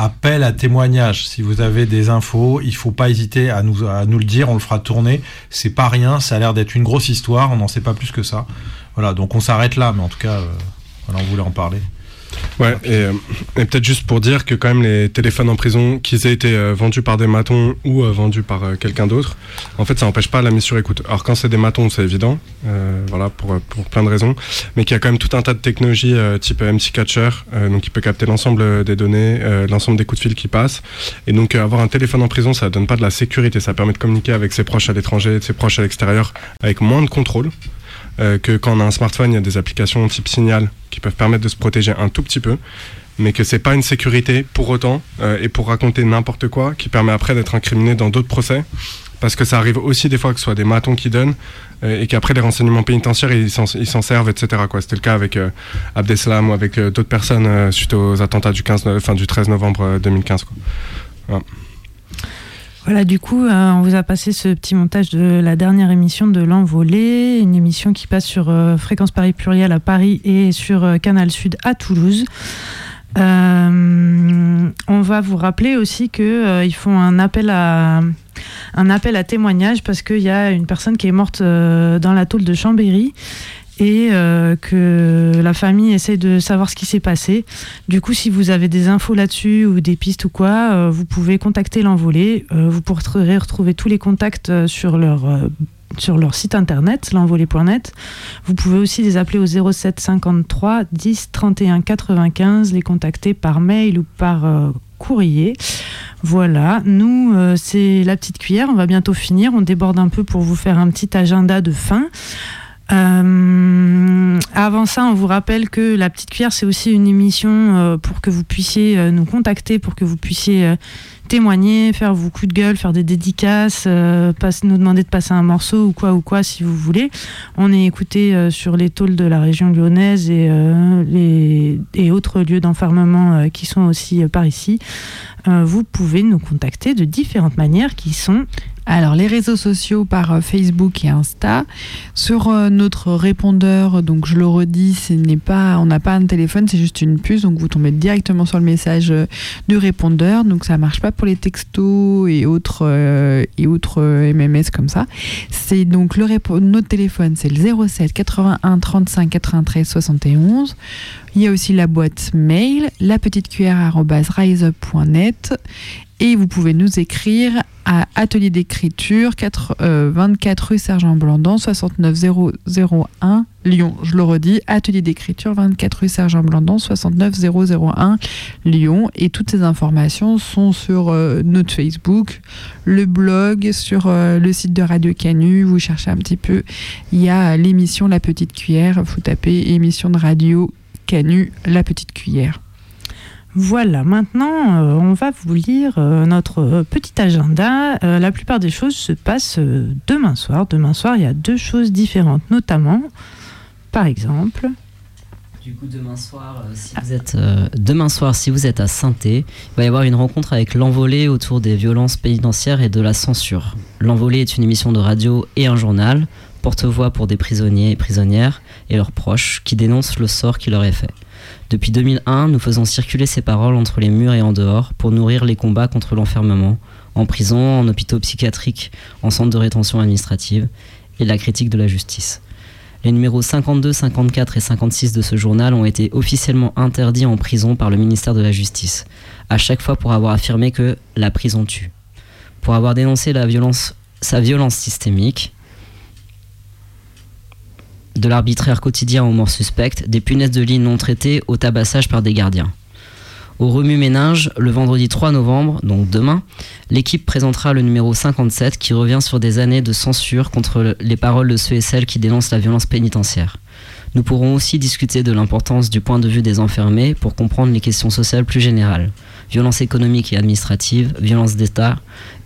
Appel à témoignage. Si vous avez des infos, il faut pas hésiter à nous, à nous le dire. On le fera tourner. C'est pas rien. Ça a l'air d'être une grosse histoire. On n'en sait pas plus que ça. Voilà. Donc on s'arrête là. Mais en tout cas, euh, voilà, on voulait en parler. Ouais, et, euh, et peut-être juste pour dire que quand même les téléphones en prison, qu'ils aient été euh, vendus par des matons ou euh, vendus par quelqu'un d'autre, en fait ça n'empêche pas la mise sur écoute. Alors quand c'est des matons, c'est évident, voilà, pour, pour plein de raisons, mais qu'il y a quand même tout un tas de technologies type MT Catcher, donc qui peut capter l'ensemble des données, l'ensemble des coups de fil qui passent. Et donc avoir un téléphone en prison, ça donne pas de la sécurité, ça permet de communiquer avec ses proches à l'étranger, ses proches à l'extérieur, avec moins de contrôle. Euh, que quand on a un smartphone, il y a des applications type Signal qui peuvent permettre de se protéger un tout petit peu, mais que c'est pas une sécurité pour autant euh, et pour raconter n'importe quoi qui permet après d'être incriminé dans d'autres procès. Parce que ça arrive aussi des fois que ce soit des matons qui donnent euh, et qu'après les renseignements pénitentiaires ils s'en, servent, etc. C'était le cas avec euh, Abdeslam ou avec euh, d'autres personnes suite aux attentats du, 15, no- fin, du 13 novembre euh, 2015. Quoi. Voilà. Voilà, du coup, euh, on vous a passé ce petit montage de la dernière émission de L'Envolée, une émission qui passe sur euh, Fréquence Paris Pluriel à Paris et sur euh, Canal Sud à Toulouse. On va vous rappeler aussi qu'ils font un appel à un appel à témoignage parce qu'il y a une personne qui est morte dans la tôle de Chambéry et euh, que la famille essaie de savoir ce qui s'est passé. Du coup, si vous avez des infos là-dessus ou des pistes ou quoi, euh, vous pouvez contacter l'envolée. Euh, vous pourrez retrouver tous les contacts sur leur sur leur site internet, l'envolée.net. Vous pouvez aussi les appeler au 07 53 10 31 95, les contacter par mail ou par courrier. Voilà, nous, c'est la petite cuillère, on va bientôt finir, on déborde un peu pour vous faire un petit agenda de fin. Euh, avant ça, on vous rappelle que la petite cuillère, c'est aussi une émission euh, pour que vous puissiez euh, nous contacter, pour que vous puissiez témoigner, faire vos coups de gueule, faire des dédicaces, nous demander de passer un morceau ou quoi ou quoi si vous voulez. On est écouté sur les tôles de la région lyonnaise et, les, et autres lieux d'enfermement qui sont aussi par ici. Vous pouvez nous contacter de différentes manières qui sont Alors, les réseaux sociaux par euh, Facebook et Insta. Sur euh, notre répondeur, donc je le redis, ce pas, on n'a pas un téléphone, c'est juste une puce, donc vous tombez directement sur le message euh, du répondeur. Donc ça marche pas pour les textos et autres et autres MMS comme ça. C'est donc le notre téléphone, c'est le 07 81 35 93 71. Il y a aussi la boîte mail, la petite riseup.net et vous pouvez nous écrire à Atelier d'écriture 4, euh, 24 rue Sergent Blandan 69001 Lyon. Je le redis, Atelier d'écriture 24 rue Sergent Blandan 69001 Lyon. Et toutes ces informations sont sur euh, notre Facebook, le blog, sur euh, le site de Radio Canu. Vous cherchez un petit peu, il y a l'émission La Petite Cuillère. Vous tapez émission de radio Canu La Petite Cuillère. Voilà, maintenant euh, on va vous lire euh, notre euh, petit agenda. La plupart des choses se passent demain soir. Demain soir, il y a deux choses différentes, notamment, par exemple, Du coup, demain soir, si vous êtes, demain soir, si à saint il va y avoir une rencontre avec l'envolée autour des violences pénitentiaires et de la censure. L'envolée est une émission de radio et un journal, porte-voix pour des prisonniers et prisonnières et leurs proches qui dénoncent le sort qui leur est fait. Depuis 2001, nous faisons circuler ces paroles entre les murs et en dehors pour nourrir les combats contre l'enfermement, en prison, en hôpitaux psychiatriques, en centre de rétention administrative, et la critique de la justice. Les numéros 52, 54 et 56 de ce journal ont été officiellement interdits en prison par le ministère de la Justice, à chaque fois pour avoir affirmé que la prison tue. Pour avoir dénoncé sa violence systémique, de l'arbitraire quotidien aux morts suspectes, des punaises de lit non traitées au tabassage par des gardiens. Au remue-ménage, le vendredi 3 novembre, donc demain, l'équipe présentera le numéro 57 qui revient sur des années de censure contre le- les paroles de ceux et celles qui dénoncent la violence pénitentiaire. Nous pourrons aussi discuter de l'importance du point de vue des enfermés pour comprendre les questions sociales plus générales. Violence économique et administrative, violence d'État,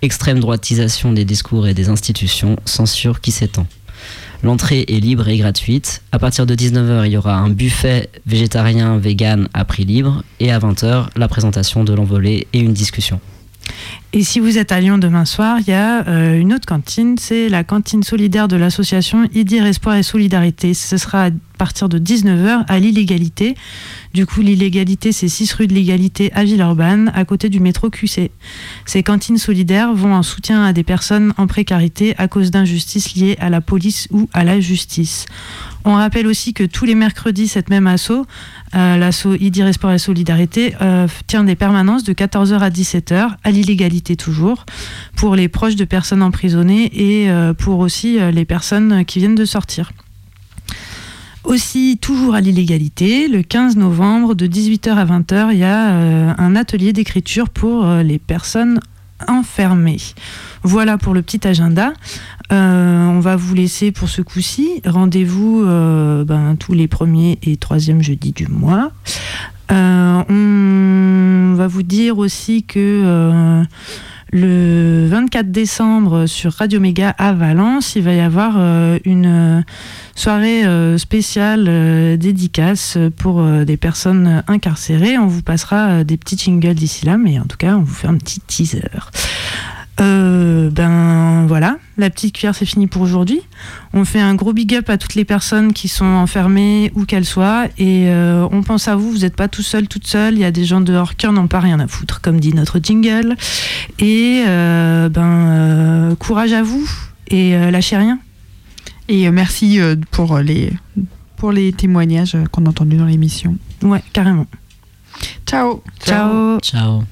extrême droitisation des discours et des institutions, censure qui s'étend. L'entrée est libre et gratuite. À partir de 19h, il y aura un buffet végétarien vegan à prix libre. Et à 20h, la présentation de l'envolée et une discussion. Et si vous êtes à Lyon demain soir, il y a euh, une autre cantine, c'est la cantine solidaire de l'association IDIR Espoir et Solidarité. Ce sera à partir de 19h à l'illégalité. Du coup, l'illégalité, c'est 6 rue de l'égalité à Villeurbanne, à côté du métro QC. Ces cantines solidaires vont en soutien à des personnes en précarité à cause d'injustices liées à la police ou à la justice. On rappelle aussi que tous les mercredis, cette même asso, euh, Idire Sport et Solidarité, euh, tient des permanences de 14h à 17h, à l'illégalité toujours, pour les proches de personnes emprisonnées et euh, pour aussi euh, les personnes qui viennent de sortir. Aussi, toujours à l'illégalité, le 15 novembre de 18h à 20h, il y a un atelier d'écriture pour les personnes enfermées. Voilà pour le petit agenda. Euh, on va vous laisser pour ce coup-ci. Rendez-vous euh, ben, tous les premiers et troisièmes jeudis du mois. Euh, on va vous dire aussi que le 24 décembre sur Radio Méga à Valence, il va y avoir euh, une euh, soirée euh, spéciale dédicace pour des personnes incarcérées. On vous passera des petits jingles d'ici là, mais en tout cas, on vous fait un petit teaser. Euh, ben voilà, la petite cuillère c'est fini pour aujourd'hui. On fait un gros big up à toutes les personnes qui sont enfermées où qu'elles soient et euh, on pense à vous, vous n'êtes pas tout seul, toute seule, il y a des gens dehors qui en ont pas rien à foutre comme dit notre jingle et euh, ben euh, courage à vous et euh, lâchez rien. Et euh, merci euh, pour les, pour les témoignages qu'on a entendus dans l'émission. Ouais, carrément. Ciao. Ciao. Ciao.